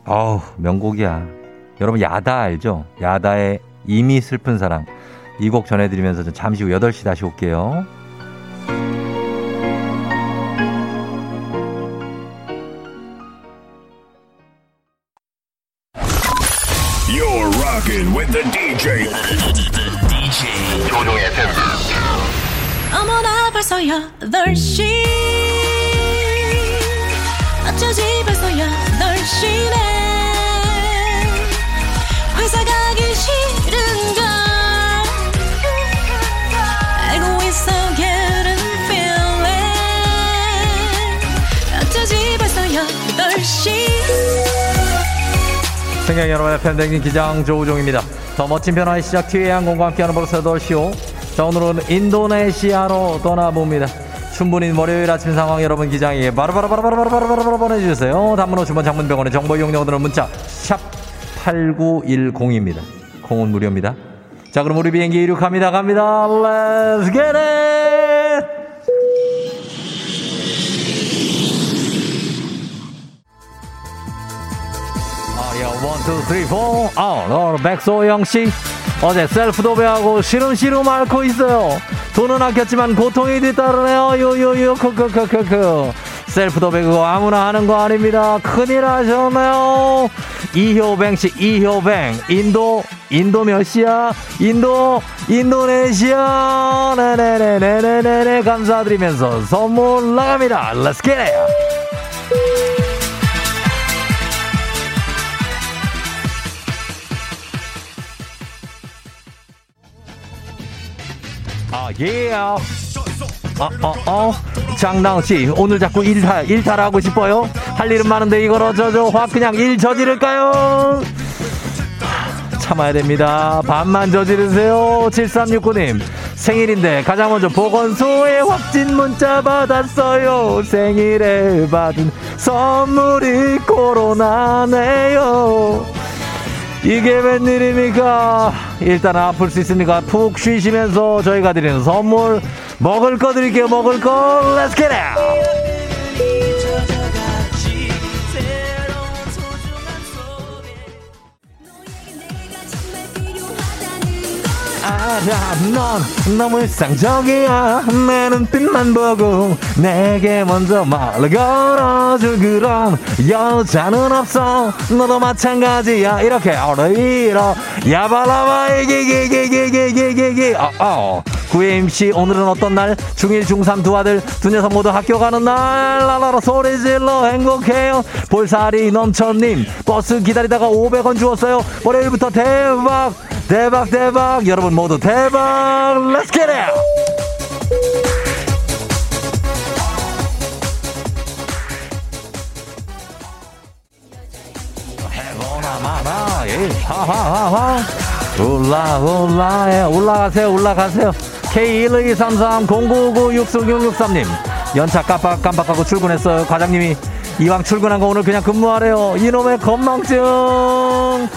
어우, 명곡이야. 여러분, 야다 알죠? 야다의 이미 슬픈 사랑. 이 곡 전해드리면서 저 잠시 후 8시 다시 올게요. 8시 어쩌지 벌써 8시네 회사 가기 싫은걸 알고 있어 getting feeling 어쩌지 벌써 8시 승객 여러분의 팬댕진 기장 조우종입니다. 더 멋진 변화의 시작 티웨이 항공과 함께하는 벌써 8시오. 자 오늘은 인도네시아로 떠나봅니다. 충분히 월요일 아침 상황 여러분 기장에게 바로바로바로바로바로바로 보내주세요. 단문 50원 장문 100원의 정보 이용료 드는 문자 샵 8910입니다. 콩은 무료입니다. 자 그럼 우리 비행기 이륙합니다. 갑니다. Let's get it! 아, 야, one, two, three, four. 아, 너, 백소영 씨. 어제 셀프 도배하고 시름시름 앓고 있어요. 돈은 아꼈지만 고통이 뒤따르네요. 요요요, 크크크크크. 셀프 도배 그거 아무나 하는 거 아닙니다. 큰일 하셨네요. 이효뱅 씨, 이효뱅. 인도, 인도 몇 시야? 인도, 인도네시아. 네네네네네네. 감사드리면서 선물 나갑니다. Let's get! 아, 예. 어, 어, 어. 장나은 씨 오늘 자꾸 일타 일타를 하고 싶어요? 할 일은 많은데 이걸 어쩌죠? 확 그냥 일 저지를까요? 참아야 됩니다. 반만 저지르세요. 7369님. 생일인데 가장 먼저 보건소에 확진 문자 받았어요. 생일에 받은 선물이 코로나네요. 이게 웬일입니까? 일단 아플 수 있으니까 푹 쉬시면서 저희가 드리는 선물 먹을 거 드릴게요. 먹을 거. Let's get it! 알아 넌 너무 일상적이야. 내 눈빛만 보고 내게 먼저 말을 걸어줄 그런 여자는 없어. 너도 마찬가지야. 이렇게 어려이러. 야발라바 이기기기기기기기기. 어어 구혜임씨 오늘은 어떤 날? 중1 중3 두 아들 두 녀석 모두 학교 가는 날. 라라라 소리 질러 행복해요. 볼살이 넘쳐님 버스 기다리다가 500원 주었어요. 월요일부터 대박 대박 대박. 여러분 모두 대박 해보나 마나 예 하하하하. 올라 올라 예 올라가세요 올라가세요 K11233-0999-6663님. 연차 깜빡깜빡하고 출근했어요. 과장님이 이왕 출근한 거 오늘 그냥 근무하래요. 이놈의 건망증.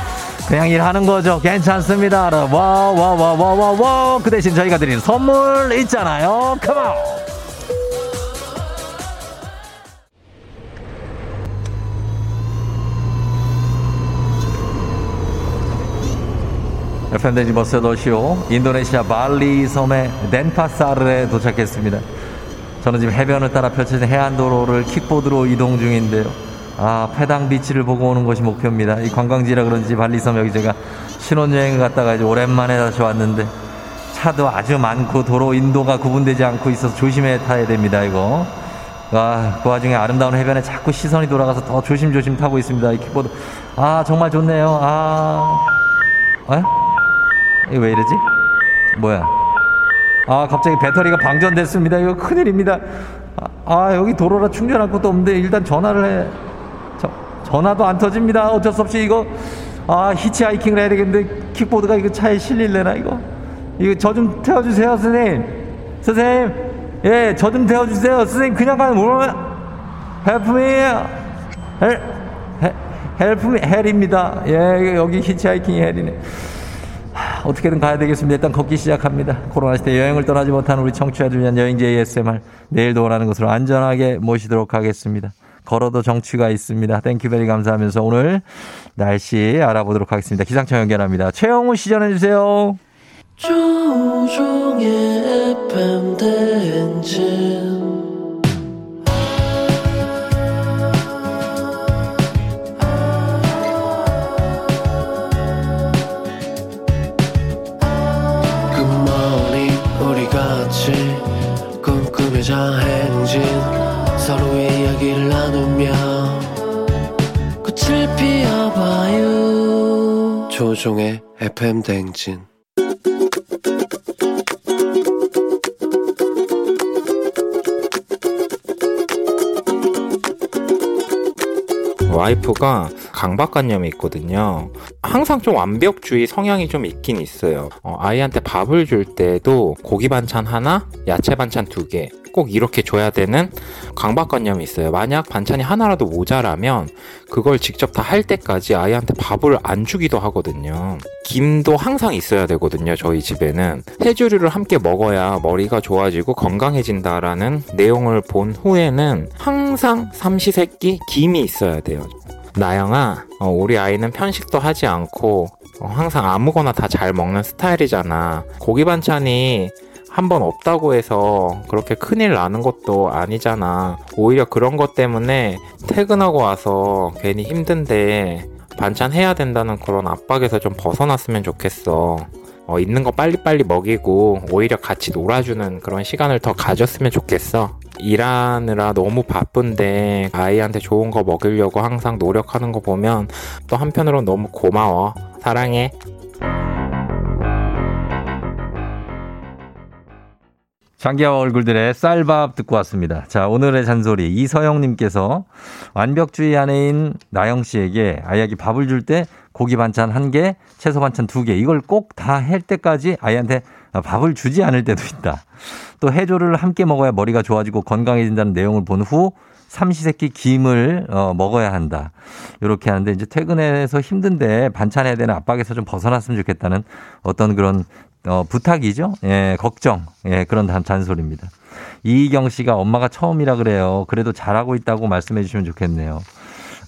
그냥 일하는 거죠. 괜찮습니다. 와 와 와 와 와 와. 그 대신 저희가 드리는 선물 있잖아요. 컴온 FM대행진 버스 더쇼 인도네시아 발리 섬의 덴파사르에 도착했습니다. 저는 지금 해변을 따라 펼쳐진 해안도로를 킥보드로 이동 중인데요. 아, 페당 비치를 보고 오는 것이 목표입니다. 이 관광지라 그런지 발리섬 여기 제가 신혼여행을 갔다가 이제 오랜만에 다시 왔는데 차도 아주 많고 도로 인도가 구분되지 않고 있어서 조심해 타야 됩니다, 이거. 아, 그 와중에 아름다운 해변에 자꾸 시선이 돌아가서 더 조심조심 타고 있습니다. 이 킥보드. 아, 정말 좋네요. 아. 에? 이거 왜 이러지? 뭐야? 아, 갑자기 배터리가 방전됐습니다. 이거 큰일입니다. 아, 아, 여기 도로라 충전할 것도 없는데 일단 전화를 해. 저, 전화도 안 터집니다. 어쩔 수 없이 이거 아, 히치하이킹을 해야 되겠는데 킥보드가 이거 차에 실릴래나 이거? 이거 저 좀 태워주세요, 선생님. 선생님, 예, 저 좀 태워주세요. 선생님 그냥 가면 뭐야? Help me, 헬, 헬, help me, 헬입니다. 예, 여기 히치하이킹이 hell이네. 하, 어떻게든 가야 되겠습니다. 일단 걷기 시작합니다. 코로나 시대 여행을 떠나지 못하는 우리 청취자들 위한 여행지 ASMR 내일도 오라는 것으로 안전하게 모시도록 하겠습니다. 걸어도 정취가 있습니다. Thank you very 감사하면서 오늘 날씨 알아보도록 하겠습니다. 기상청 연결합니다. 최영우 씨 전해주세요. 조종의 FM 대행진 행진 서로의 이야기를 나누며 꽃을 피워봐요 조종의 FM 대행진 와이프가 강박관념이 있거든요. 항상 좀 완벽주의 성향이 좀 있긴 있어요. 어, 아이한테 밥을 줄 때도 고기 반찬 하나, 야채 반찬 두 개. 꼭 이렇게 줘야 되는 강박관념이 있어요. 만약 반찬이 하나라도 모자라면 그걸 직접 다 할 때까지 아이한테 밥을 안 주기도 하거든요. 김도 항상 있어야 되거든요. 저희 집에는 해조류를 함께 먹어야 머리가 좋아지고 건강해진다라는 내용을 본 후에는 항상 삼시세끼 김이 있어야 돼요. 나영아, 어, 우리 아이는 편식도 하지 않고 어, 항상 아무거나 다 잘 먹는 스타일이잖아. 고기 반찬이 한 번 없다고 해서 그렇게 큰일 나는 것도 아니잖아. 오히려 그런 것 때문에 퇴근하고 와서 괜히 힘든데 반찬 해야 된다는 그런 압박에서 좀 벗어났으면 좋겠어. 어, 있는 거 빨리빨리 먹이고 오히려 같이 놀아주는 그런 시간을 더 가졌으면 좋겠어. 일하느라 너무 바쁜데 아이한테 좋은 거 먹이려고 항상 노력하는 거 보면 또 한편으로 너무 고마워. 사랑해. 장기와 얼굴들의 쌀밥 듣고 왔습니다. 자, 오늘의 잔소리. 이서영님께서 완벽주의 아내인 나영 씨에게 아이에게 밥을 줄 때 고기 반찬 한 개, 채소 반찬 두 개, 이걸 꼭 다 할 때까지 아이한테 밥을 주지 않을 때도 있다. 또 해조를 함께 먹어야 머리가 좋아지고 건강해진다는 내용을 본 후 삼시세끼 김을 어, 먹어야 한다. 이렇게 하는데 이제 퇴근해서 힘든데 반찬해야 되는 압박에서 좀 벗어났으면 좋겠다는 어떤 그런 어, 부탁이죠. 예, 걱정. 예, 그런 잔- 잔소리입니다. 이희경 씨가 엄마가 처음이라 그래요. 그래도 잘하고 있다고 말씀해 주시면 좋겠네요.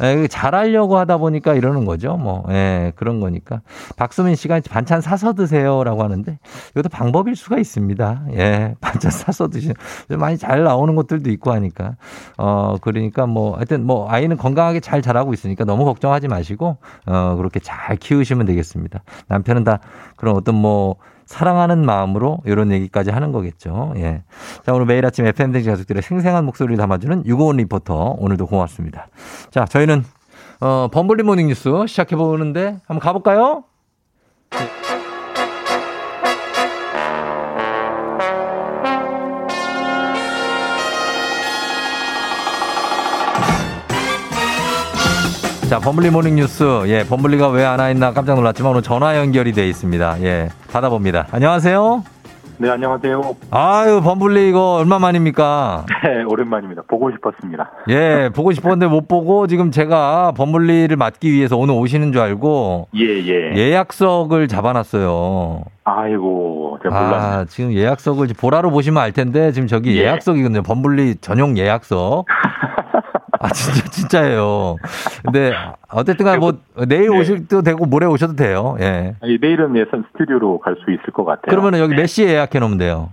예, 잘하려고 하다 보니까 이러는 거죠. 뭐, 예, 그런 거니까. 박수민 씨가 반찬 사서 드세요라고 하는데 이것도 방법일 수가 있습니다. 예, 반찬 사서 드시는 많이 잘 나오는 것들도 있고 하니까. 어, 그러니까 뭐 하여튼 뭐 아이는 건강하게 잘 자라고 있으니까 너무 걱정하지 마시고 어, 그렇게 잘 키우시면 되겠습니다. 남편은 다 그런 어떤 뭐 사랑하는 마음으로 이런 얘기까지 하는 거겠죠. 예. 자, 오늘 매일 아침 FM대행진 가족들의 생생한 목소리를 담아주는 유고원 리포터. 오늘도 고맙습니다. 자, 저희는, 어, 범블리 모닝 뉴스 시작해 보는데 한번 가볼까요? 자, 범블리 모닝 뉴스. 예, 범블리가 왜 안 와 있나 깜짝 놀랐지만 오늘 전화 연결이 돼 있습니다. 예, 받아봅니다. 안녕하세요. 네, 안녕하세요. 아유, 범블리 이거 얼마 만입니까? 네, 오랜만입니다. 보고 싶었습니다. 예, 보고 싶었는데 못 보고 지금 제가 범블리를 맡기 위해서 오늘 오시는 줄 알고 예, 예. 예약석을 잡아놨어요. 아이고, 제가 몰랐네. 아, 지금 예약석을 보라로 보시면 알 텐데 지금 저기 예. 예약석이거든요. 범블리 전용 예약석. 아, 진짜, 진짜예요. 근데 어쨌든 간에 뭐 내일 네. 오실 도 되고 모레 오셔도 돼요. 예. 아니, 내일은 예선 스튜디오로 갈 수 있을 것 같아요. 그러면 여기 몇 시에 예약해 놓으면 돼요?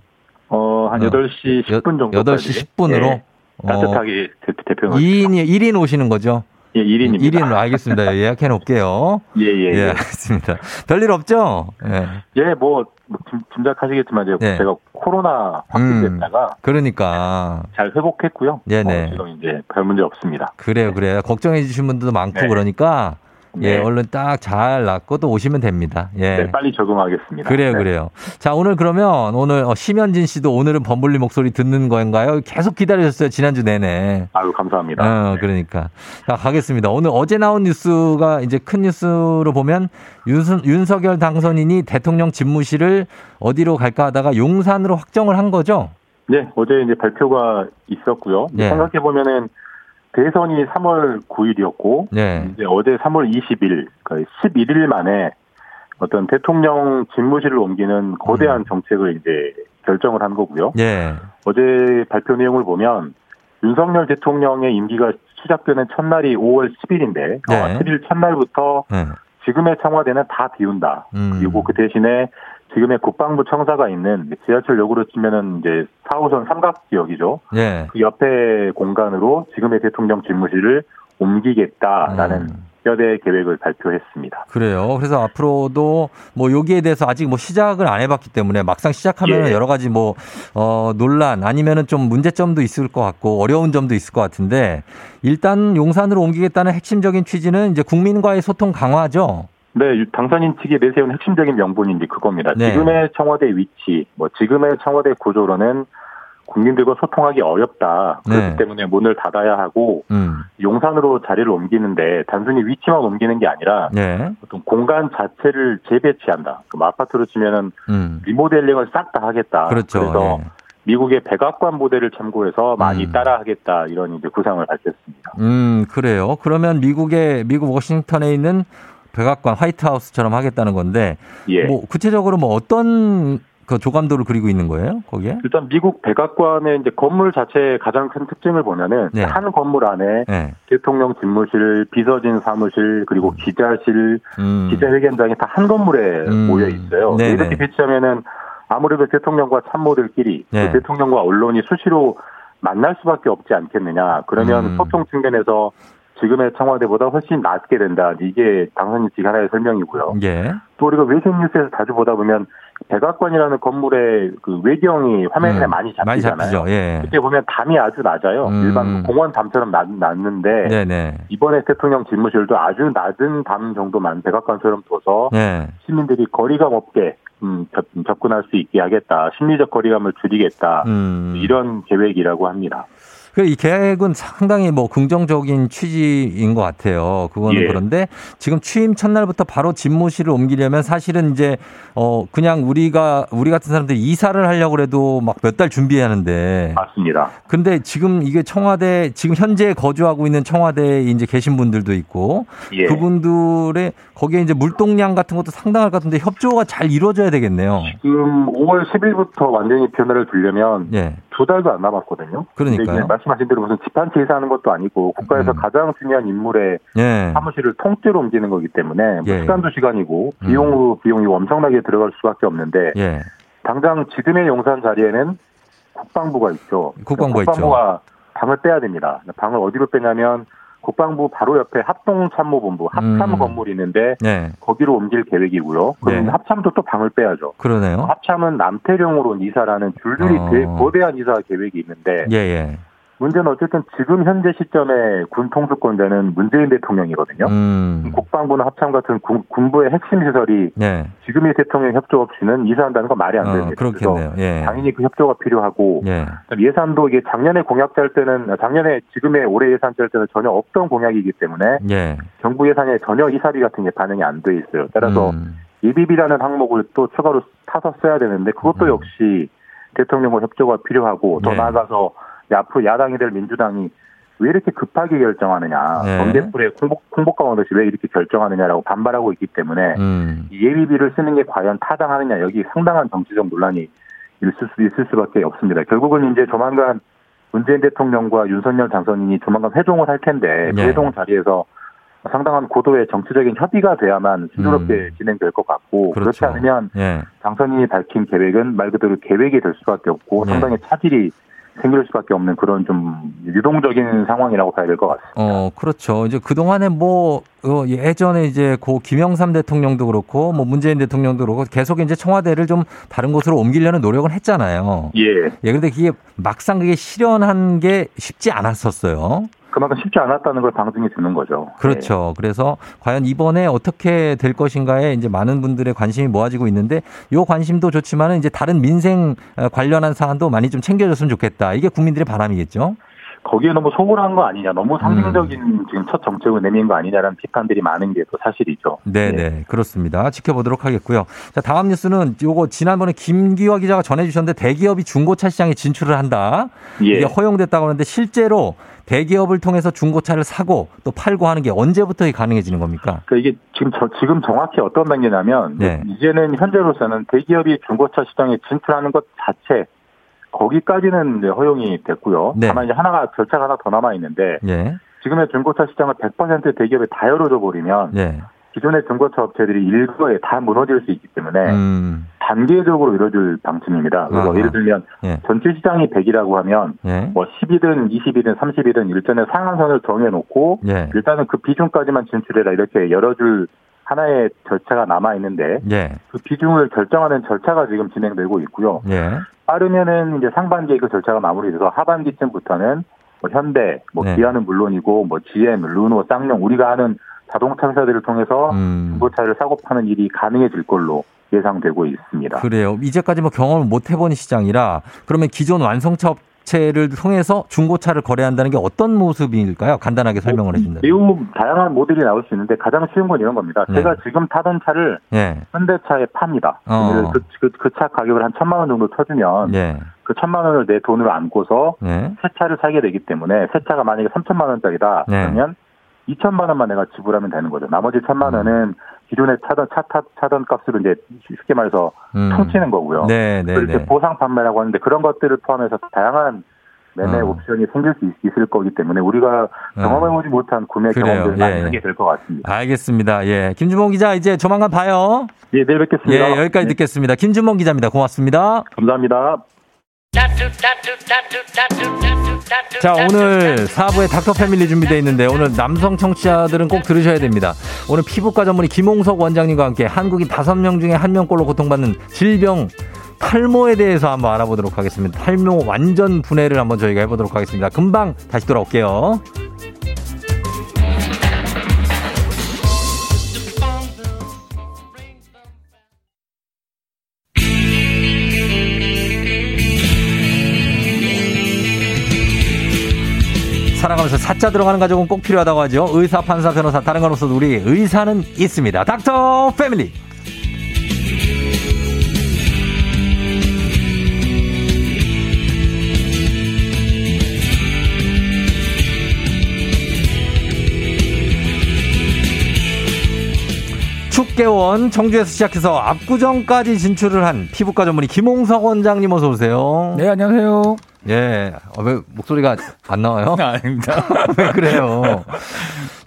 어, 한 어, 8시 10분 정도. 8시 10분으로? 예, 따뜻하게 대- 대표. 2인, 1인 오시는 거죠? 예, 1인입니다. 1인으로 알겠습니다. 예약해 놓을게요. 예, 예. 예, 예, 알겠습니다. 별일 없죠? 예. 예, 뭐, 뭐 짐- 짐작하시겠지만 제가, 예. 제가 코로나 확진됐다가 그러니까. 잘 회복했고요. 네네. 어, 지금 이제 별 문제 없습니다. 그래요, 그래요. 걱정해 주신 분들도 많고 네. 그러니까 예, 네. 얼른 딱 잘 낫고 또 오시면 됩니다. 예. 네, 빨리 적응하겠습니다. 그래요, 네. 그래요. 자, 오늘 그러면 오늘 어, 심현진 씨도 오늘은 범블리 목소리 듣는 건가요? 계속 기다리셨어요, 지난주 내내. 아유, 감사합니다. 어, 그러니까. 자, 가겠습니다. 오늘 어제 나온 뉴스가 이제 큰 뉴스로 보면 윤, 윤석열 당선인이 대통령 집무실을 어디로 갈까 하다가 용산으로 확정을 한 거죠? 네, 어제 이제 발표가 있었고요. 네. 생각해 보면은 대선이 3월 9일이었고 네. 이제 어제 3월 20일, 그러니까 11일 만에 어떤 대통령 집무실을 옮기는 거대한 정책을 이제 결정을 한 거고요. 예. 어제 발표 내용을 보면 윤석열 대통령의 임기가 시작되는 첫날이 5월 10일인데 네. 어, 10일 첫날부터 네. 지금의 청와대는 다 비운다. 음. 그리고 그 대신에 지금의 국방부 청사가 있는 지하철역으로 치면은 이제 4호선 삼각 지역이죠. 예. 그 옆에 공간으로 지금의 대통령 집무실을 옮기겠다라는 음. 뼈대 계획을 발표했습니다. 그래요. 그래서 앞으로도 뭐 여기에 대해서 아직 뭐 시작을 안 해봤기 때문에 막상 시작하면 예. 여러 가지 뭐, 어, 논란 아니면은 좀 문제점도 있을 것 같고 어려운 점도 있을 것 같은데 일단 용산으로 옮기겠다는 핵심적인 취지는 이제 국민과의 소통 강화죠. 네, 유- 당선인 측이 내세운 핵심적인 명분이 이제 그겁니다. 네. 지금의 청와대 위치, 뭐 지금의 청와대 구조로는 국민들과 소통하기 어렵다. 그렇기 네. 때문에 문을 닫아야 하고 음. 용산으로 자리를 옮기는데 단순히 위치만 옮기는 게 아니라 네. 어떤 공간 자체를 재배치한다. 그럼 아파트로 치면은 음. 리모델링을 싹 다 하겠다. 그렇죠. 래서 예. 미국의 백악관 모델을 참고해서 많이 음. 따라하겠다 이런 이제 구상을 밝혔습니다. 음, 그래요. 그러면 미국의, 미국 워싱턴에 있는 백악관 화이트하우스처럼 하겠다는 건데 예. 뭐 구체적으로 뭐 어떤 그 조감도를 그리고 있는 거예요? 거기에? 일단 미국 백악관의 이제 건물 자체의 가장 큰 특징을 보면은 네. 한 건물 안에 네. 대통령 집무실, 비서진 사무실, 그리고 기자실, 음. 기자회견장이 다 한 건물에 음. 모여 있어요. 네네. 이렇게 배치하면은 아무래도 대통령과 참모들끼리 네. 또 대통령과 언론이 수시로 만날 수밖에 없지 않겠느냐. 그러면 음. 소통 측면에서 지금의 청와대보다 훨씬 낫게 된다. 이게 당선인 측 하나의 설명이고요. 예. 또 우리가 외신 뉴스에서 자주 보다 보면 백악관이라는 건물의 그 외경이 화면에 음, 많이 많이 잡히잖아요. 잡히죠. 예. 그때 보면 담이 아주 낮아요. 음. 일반 공원 담처럼 낮, 낮는데 네네. 이번에 대통령 집무실도 아주 낮은 담 정도만 백악관처럼 둬서 네. 시민들이 거리감 없게 음, 접, 접근할 수 있게 하겠다. 심리적 거리감을 줄이겠다. 음. 이런 계획이라고 합니다. 그이 계획은 상당히 뭐 긍정적인 취지인 것 같아요. 그거는 예. 그런데 지금 취임 첫날부터 바로 집무실을 옮기려면 사실은 이제 어 그냥 우리가 우리 같은 사람들이 이사를 하려고 해도 막 몇 달 준비하는데 맞습니다. 근데 지금 이게 청와대 지금 현재 거주하고 있는 청와대에 이제 계신 분들도 있고 예. 그분들의 거기에 이제 물동량 같은 것도 상당할 것 같은데 협조가 잘 이루어져야 되겠네요. 지금 5월 10일부터 완전히 변화를 주려면 예. 두 달도 안 남았거든요. 이제 말씀하신 대로 무슨 집한채 이사하는 것도 아니고 국가에서 가장 중요한 인물의 음. 예. 사무실을 통째로 옮기는 거기 때문에 뭐 예. 시간도 시간이고 음. 비용으로 비용이 엄청나게 들어갈 수밖에 없는데 예. 당장 지금의 용산 자리에는 국방부가 있죠. 국방부가 있죠. 국방부가 방을 빼야 됩니다. 방을 어디로 빼냐면 국방부 바로 옆에 합동참모본부 합참 음. 건물이 있는데 예. 거기로 옮길 계획이고요. 그럼 네. 합참도 또 방을 빼야죠. 그러네요. 합참은 남태령으로 이사라는 줄줄이 어. 되- 거대한 이사 계획이 있는데 예, 예. 문제는 어쨌든 지금 현재 시점에 군 통수권자는 문재인 대통령이거든요. 음. 국방부나 합참 같은 군, 군부의 핵심 시설이 네. 지금의 대통령 협조 없이는 이사한다는 건 말이 안 어, 됩니다. 그렇겠네요. 예. 당연히 그 협조가 필요하고 예. 예산도 이게 작년에 공약 짤 때는 작년에 지금의 올해 예산 짤 때는 전혀 없던 공약이기 때문에 예. 정부 예산에 전혀 이사비 같은 게 반영이 안 돼 있어요. 따라서 음. 예비비라는 항목을 또 추가로 타서 써야 되는데 그것도 역시 대통령과 협조가 필요하고 더 네. 나아가서 앞으로 야당이 될 민주당이 왜 이렇게 급하게 결정하느냐 네. 번개불에 콩복, 콩복강 오듯이 왜 이렇게 결정하느냐라고 반발하고 있기 때문에 음. 이 예비비를 쓰는 게 과연 타당하느냐 여기 상당한 정치적 논란이 있을 수 있을 수밖에 없습니다. 결국은 이제 조만간 문재인 대통령과 윤석열 당선인이 조만간 회동을 할 텐데 그 네. 회동 자리에서 상당한 고도의 정치적인 협의가 돼야만 순조롭게 진행될 것 같고 그렇지 음. 그렇죠. 않으면 예. 당선인이 밝힌 계획은 말 그대로 계획이 될 수밖에 없고 네. 상당히 차질이 생길 수밖에 없는 그런 좀 유동적인 상황이라고 봐야 될 것 같습니다. 어, 그렇죠. 이제 그동안에 뭐, 어, 예전에 이제 고 김영삼 대통령도 그렇고, 뭐 문재인 대통령도 그렇고, 계속 이제 청와대를 좀 다른 곳으로 옮기려는 노력은 했잖아요. 예. 예, 근데 그게 막상 그게 실현한 게 쉽지 않았었어요. 그만큼 쉽지 않았다는 걸 방증해 주는 거죠. 그렇죠. 그래서 과연 이번에 어떻게 될 것인가에 이제 많은 분들의 관심이 모아지고 있는데 요 관심도 좋지만은 이제 다른 민생 어, 관련한 사안도 많이 좀 챙겨줬으면 좋겠다. 이게 국민들의 바람이겠죠. 거기에 너무 소홀한 거 아니냐, 너무 상징적인 음. 지금 첫 정책을 내민 거 아니냐라는 비판들이 많은 게 또 사실이죠. 네, 네, 그렇습니다. 지켜보도록 하겠고요. 자, 다음 뉴스는 요거 지난번에 김기화 기자가 전해주셨는데 대기업이 중고차 시장에 진출을 한다. 예. 이게 허용됐다고 하는데 실제로 대기업을 통해서 중고차를 사고 또 팔고 하는 게 언제부터 가능해지는 겁니까? 그러니까 이게 지금 저, 지금 정확히 어떤 단계냐면 네. 이제는 현재로서는 대기업이 중고차 시장에 진출하는 것 자체 거기까지는 허용이 됐고요. 네. 다만 이제 하나가 절차가 하나 더 남아 있는데 예, 지금의 중고차 시장을 100% 대기업에 다 열어줘 버리면 예, 기존의 중고차 업체들이 일거에 다 무너질 수 있기 때문에 음, 단계적으로 이뤄질 방침입니다. 그래서 아하. 예를 들면 예, 전체 시장이 100이라고 하면 예, 뭐 10이든 20이든 30이든 일전에 상한선을 정해놓고 예, 일단은 그 비중까지만 진출해라 이렇게 열어줄 하나의 절차가 남아 있는데 예, 그 비중을 결정하는 절차가 지금 진행되고 있고요. 예, 빠르면은 이제 상반기에 그 절차가 마무리돼서 하반기쯤부터는 뭐 현대, 뭐 네. 기아는 물론이고 뭐 GM, 르노, 쌍용 우리가 아는 자동차 회사들을 통해서 음. 중고차를 사고 파는 일이 가능해질 걸로 예상되고 있습니다. 그래요. 이제까지 뭐 경험을 못 해본 시장이라 그러면 기존 완성차 업체를 통해서 중고차를 거래한다는 게 어떤 모습일까요? 간단하게 설명을 해준다면. 매우 다양한 모델이 나올 수 있는데 가장 쉬운 건 이런 겁니다. 네. 제가 지금 타던 차를 예, 현대차에 팝니다. 어. 그차 가격을 한 천만 원 정도 쳐주면 예, 그 천만 원을 내 돈으로 안고서 예, 새 차를 사게 되기 때문에 새 차가 만약에 3천만 원짜리다 네. 그러면 2천만 원만 내가 지불하면 되는 거죠. 나머지 음. 천만 원은 기존에 차던 차 타, 차던 값으로 이제 쉽게 말해서 음. 퉁치는 거고요. 네, 네, 이제 네. 보상 판매라고 하는데 그런 것들을 포함해서 다양한 매매 어. 옵션이 생길 수 있, 을 거기 때문에 우리가 경험해보지 못한 구매 그래요. 경험들을 많이 예. 하게 될 것 같습니다. 알겠습니다. 예. 김준범 기자, 이제 조만간 봐요. 예, 내일 뵙겠습니다. 예, 여기까지 네, 듣겠습니다. 김준범 기자입니다. 고맙습니다. 감사합니다. 자, 오늘 4부에 닥터 패밀리 준비되어 있는데 오늘 남성 청취자들은 꼭 들으셔야 됩니다. 오늘 피부과 전문의 김홍석 원장님과 함께 한국인 5명 중에 1명꼴로 고통받는 질병 탈모에 대해서 한번 알아보도록 하겠습니다. 탈모 완전 분해를 한번 저희가 해보도록 하겠습니다. 금방 다시 돌아올게요. 살아가면서 사자 들어가는 가족은 꼭 필요하다고 하죠. 의사, 판사, 변호사, 다른 건 없어도 우리 의사는 있습니다. 닥터 패밀리. 축계원 청주에서 시작해서 압구정까지 진출을 한 피부과 전문의 김홍석 원장님 어서 오세요. 네, 안녕하세요. 예. 어, 왜 목소리가 안 나와요? 아닙니다. 왜 그래요?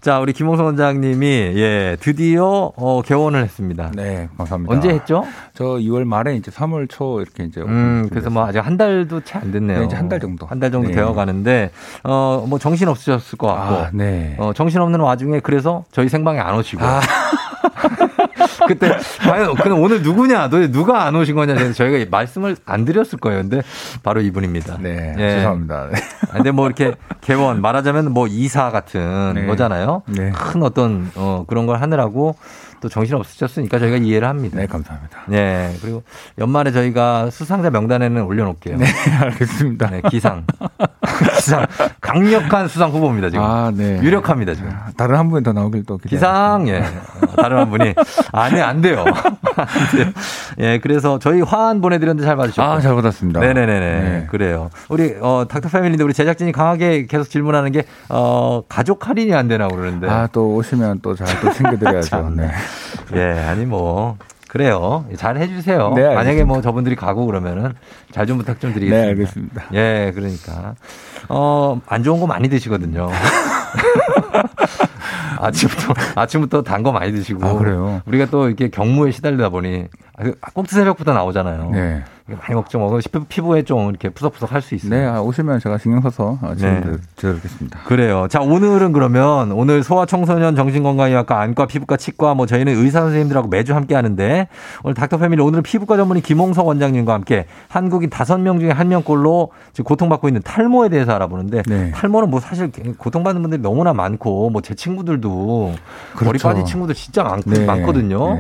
자, 우리 김홍석 원장님이 예, 드디어 어, 개원을 했습니다. 네, 감사합니다. 언제 했죠? 저 2월 말에 이제 3월 초 이렇게 이제 음, 그래서 뭐 아직 한 달도 채 안 됐네요. 네, 이제 한 달 정도. 한 달 정도 네. 되어 가는데 어, 뭐 정신 없으셨을 것 같고. 아, 네. 어, 정신 없는 와중에 그래서 저희 생방에 안 오시고. 아. 그때 과연 근데 오늘 누구냐? 너 누가 안 오신 거냐? 저희가 말씀을 안 드렸을 거예요. 근데 바로 이분입니다. 네, 예. 죄송합니다. 네. 근데 뭐 이렇게 개원 말하자면 뭐 이사 같은 네. 거잖아요. 네. 큰 어떤 어 그런 걸 하느라고 또 정신 없으셨으니까 저희가 이해를 합니다. 네, 감사합니다. 네. 그리고 연말에 저희가 수상자 명단에는 올려놓을게요. 네, 알겠습니다. 네, 기상. 기상. 강력한 수상 후보입니다, 지금. 아, 네. 유력합니다, 지금. 다른 한 분이 더 나오길 또 기대. 기상, 예. 어, 다른 한 분이. 아니, 안 돼요. 안 돼요. 예, 그래서 저희 화환 보내드렸는데 잘 받으셨고. 아, 잘 받았습니다. 네네네네. 네. 그래요. 우리, 어, 닥터 패밀리인데 우리 제작진이 강하게 계속 질문하는 게, 어, 가족 할인이 안 되나 그러는데. 아, 또 오시면 또 잘 또 챙겨드려야죠. 참. 네. 예, 아니 뭐. 그래요. 잘 해주세요. 네. 만약에 뭐 저분들이 가고 그러면은 잘 좀 부탁 좀 드리겠습니다. 네, 알겠습니다. 예, 그러니까. 어, 안 좋은 거 많이 드시거든요. 아침부터, 아침부터 단 거 많이 드시고. 아, 그래요? 우리가 또 이렇게 경무에 시달리다 보니, 꼭두 새벽부터 나오잖아요. 네. 많이 먹죠. 먹어. 피부에 좀 이렇게 푸석푸석 할 수 있어요. 네, 아, 오시면 제가 신경 써서 아, 네. 그래요. 자, 오늘은 그러면 오늘 소아 청소년 정신건강의학과 안과 피부과 치과 뭐 저희는 의사 선생님들하고 매주 함께 하는데 오늘 닥터 패밀리 오늘은 피부과 전문의 김홍석 원장님과 함께 한국인 다섯 명 중에 한 명꼴로 지금 고통받고 있는 탈모에 대해서 알아보는데 네. 탈모는 뭐 사실 고통받는 분들이 너무나 많고 뭐 제 친구들도 머리 그렇죠. 빠진 친구들 진짜 많, 네. 많거든요.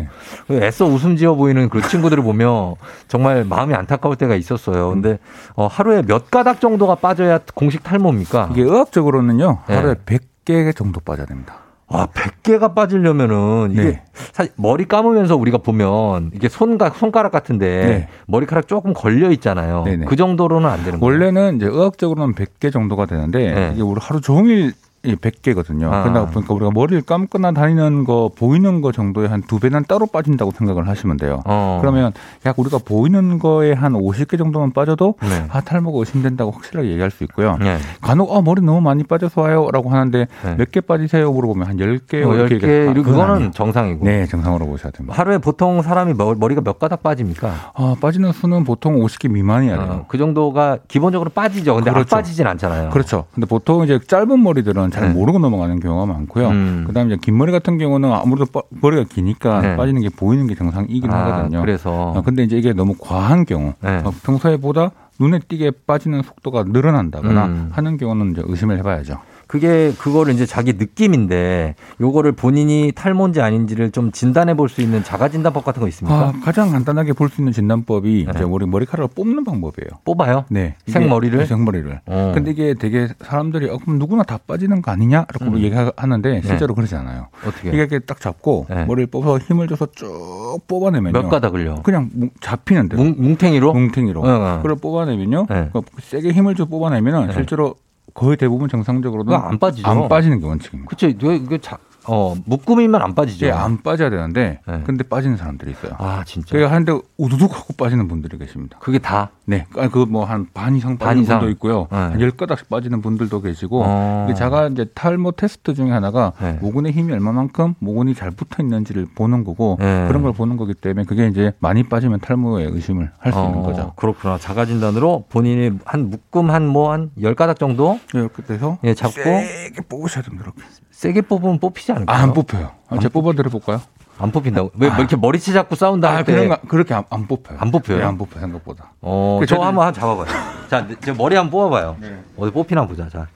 네. 애써 웃음 지어 보이는 그 친구들을 보면 정말 마음이 안타까울 때가 있었어요. 근데 어, 하루에 몇 가닥 정도가 빠져야 공식 탈모입니까? 이게 의학적으로는요, 네. 하루에 100개 정도 빠져야 됩니다. 아, 100개가 빠지려면은 이게 네. 사실 머리 감으면서 우리가 보면 이게 손가 손가락 같은데 네. 머리카락 조금 걸려 있잖아요. 네네. 그 정도로는 안 되는 거예요. 원래는 이제 의학적으로는 100개 정도가 되는데 네. 이게 우리 하루 종일 이 100개거든요. 아. 그러다 보니까 우리가 머리를 감거나 다니는 거 보이는 거 정도에 한두 배는 따로 빠진다고 생각을 하시면 돼요. 어. 그러면 약 우리가 보이는 거에 한 50개 정도만 빠져도 네. 아 탈모가 의심된다고 확실하게 얘기할 수 있고요. 네. 간혹 아 머리 너무 많이 빠져서 와요라고 하는데 네. 몇개 빠지세요 물어보면 한 10개 어, 이렇게 10개 얘기해요. 아, 이거 그건 그거는 아니에요. 정상이고. 네, 정상으로 보셔야 됩니다. 하루에 보통 사람이 머- 머리가 몇 가닥 빠집니까? 아, 빠지는 수는 보통 50개 미만이야 돼요. 어, 그 정도가 기본적으로 빠지죠. 근데 그렇죠. 안 빠지진 않잖아요. 그렇죠. 근데 보통 이제 짧은 머리들은 잘 네. 모르고 넘어가는 경우가 많고요. 음. 그다음에 이제 긴 머리 같은 경우는 아무래도 빠- 머리가 기니까 네. 빠지는 게 보이는 게 정상이긴 아, 하거든요. 그래서 어, 근데 이제 이게 너무 과한 경우, 네. 어, 평소에보다 눈에 띄게 빠지는 속도가 늘어난다거나 음. 하는 경우는 이제 의심을 해봐야죠. 그게 그거를 이제 자기 느낌인데 요거를 본인이 탈모인지 아닌지를 좀 진단해 볼 수 있는 자가 진단법 같은 거 있습니까? 아, 가장 간단하게 볼 수 있는 진단법이 네. 이제 우리 머리카락을 뽑는 방법이에요. 뽑아요? 네. 생머리를? 생머리를. 어. 근데 이게 되게 사람들이 어, 그럼 누구나 다 빠지는 거 아니냐라고 음. 얘기하는데 실제로 그러지 않아요. 어떻게? 이게 이렇게 딱 잡고 네. 머리를 뽑아서 힘을 줘서 쭉 뽑아내면요. 몇 가닥을요? 그냥 뭉- 잡히는 대로. 뭉, 뭉탱이로? 뭉탱이로. 어, 어. 그걸 뽑아내면요. 네. 그 세게 힘을 줘 뽑아내면은 네. 실제로 거의 대부분 정상적으로는 안 빠지죠. 안 빠지는 게 원칙입니다. 이거 이거 자, 어, 묶음이면 안 빠지죠. 이게 안 빠져야 되는데 네. 근데 빠지는 사람들이 있어요. 아, 진짜. 그게 하는데 우두둑 하고 빠지는 분들이 계십니다. 그게 다? 네. 그 뭐 한 반 이상 반 빠지는 이상? 분도 있고요. 네. 한 10가닥씩 빠지는 분들도 계시고 어. 이게 제가 이제 탈모 테스트 중에 하나가 네. 모근의 힘이 얼마만큼 모근이 잘 붙어 있는지를 보는 거고 네. 그런 걸 보는 거기 때문에 그게 이제 많이 빠지면 탈모에 의심을 할수 있는 어, 거죠. 그렇구나. 자가 진단으로 본인이 한 묶음 한 뭐 한 열 가닥 정도 이렇게 돼서 예, 잡고 세게 뽑으셔야 됩니다. 이렇게. 세게 뽑으면 뽑히지 않을까요? 아, 안 뽑혀요. 아, 제가 뽑아드려 볼까요? 안 뽑힌다고. 왜, 왜 이렇게 머리채 잡고 싸운다 아. 그런 거, 그렇게 안, 안 뽑혀요. 안 뽑혀요? 네, 안 뽑혀 생각보다. 어, 그저 저는- 한번 잡아봐요. 자, 저 머리 한번 뽑아봐요. 네. 어디 뽑히나 보자. 자,